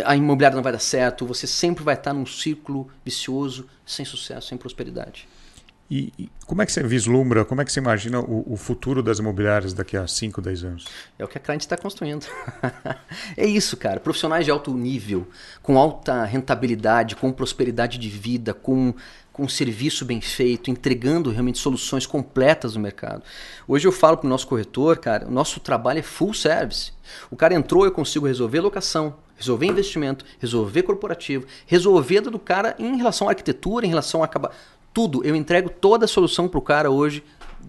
a imobiliária não vai dar certo, você sempre vai estar num círculo vicioso, sem sucesso, sem prosperidade. E, e, como é que você vislumbra, como é que você imagina o, o, futuro das imobiliárias daqui a 5, 10 anos? É o que a cliente está construindo. é isso, cara. Profissionais de alto nível, com alta rentabilidade, com prosperidade de vida, com, com um serviço bem feito, entregando realmente soluções completas no mercado. Hoje eu falo para o nosso corretor, cara, o nosso trabalho é full service. O cara entrou, eu consigo resolver locação, resolver investimento, resolver corporativo, resolver do cara em relação à arquitetura, em relação a acabar. Tudo. Eu entrego toda a solução para o cara hoje,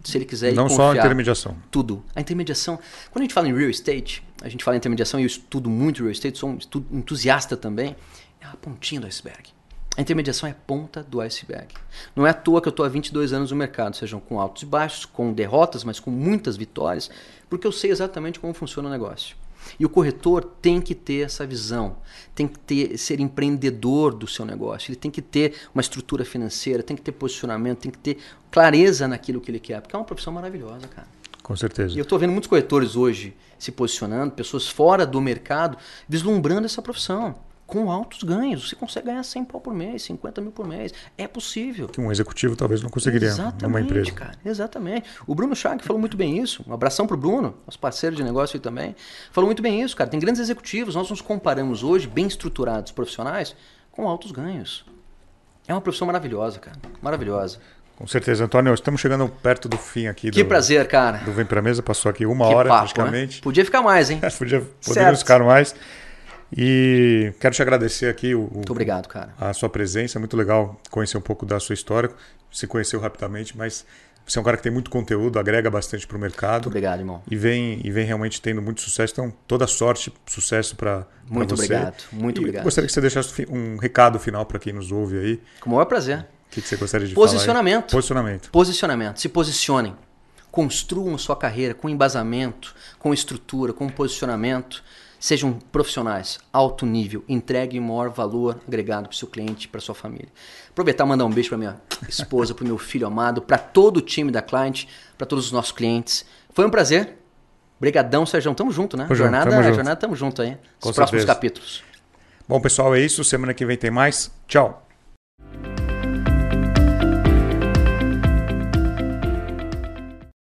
se ele quiser. Não só a intermediação. Tudo. A intermediação. Quando a gente fala em real estate, a gente fala em intermediação e eu estudo muito real estate, sou um entusiasta também, é a pontinha do iceberg. A intermediação é a ponta do iceberg. Não é à toa que eu estou há 22 anos no mercado, sejam com altos e baixos, com derrotas, mas com muitas vitórias, porque eu sei exatamente como funciona o negócio. E o corretor tem que ter essa visão, tem que ter, ser empreendedor do seu negócio, ele tem que ter uma estrutura financeira, tem que ter posicionamento, tem que ter clareza naquilo que ele quer, porque é uma profissão maravilhosa, cara. Com certeza. E eu estou vendo muitos corretores hoje se posicionando, pessoas fora do mercado, vislumbrando essa profissão com altos ganhos. Você consegue ganhar 100 pau por mês, 50 mil por mês. É possível. Que um executivo talvez não conseguiria exatamente, numa empresa. Cara, exatamente. O Bruno Chag falou muito bem isso. Um abração para o Bruno, nosso parceiro de negócio aí também. Falou muito bem isso, cara. Tem grandes executivos. Nós nos comparamos hoje, bem estruturados, profissionais, com altos ganhos. É uma profissão maravilhosa, cara. Maravilhosa. Com certeza, Antônio. Estamos chegando perto do fim aqui. Que do, prazer, cara. Do Vem Pra Mesa. Passou aqui uma que hora papo, praticamente. Né? Podia ficar mais, hein? Podia, poderíamos ficar mais. E quero te agradecer aqui o, muito obrigado, cara. a sua presença. Muito legal conhecer um pouco da sua história. Se conheceu rapidamente, mas você é um cara que tem muito conteúdo, agrega bastante para o mercado. Muito obrigado, irmão. E vem, e vem realmente tendo muito sucesso. Então, toda sorte, sucesso para você. Muito obrigado, muito e obrigado. Gostaria que você deixasse um recado final para quem nos ouve aí. Com o maior prazer. O que, que você gostaria de Posicionamento. falar? Posicionamento. Posicionamento. Se posicionem. Construam sua carreira com embasamento, com estrutura, com posicionamento. Sejam profissionais, alto nível, entreguem maior valor agregado para o seu cliente, para sua família. Aproveitar e mandar um beijo para minha esposa, para o meu filho amado, para todo o time da Client, para todos os nossos clientes. Foi um prazer. Obrigadão, Sérgio. Tamo junto, né? Tamo jornada, junto, tamo jornada, tamo junto aí. Com Os próximos certeza. capítulos. Bom, pessoal, é isso. Semana que vem tem mais. Tchau.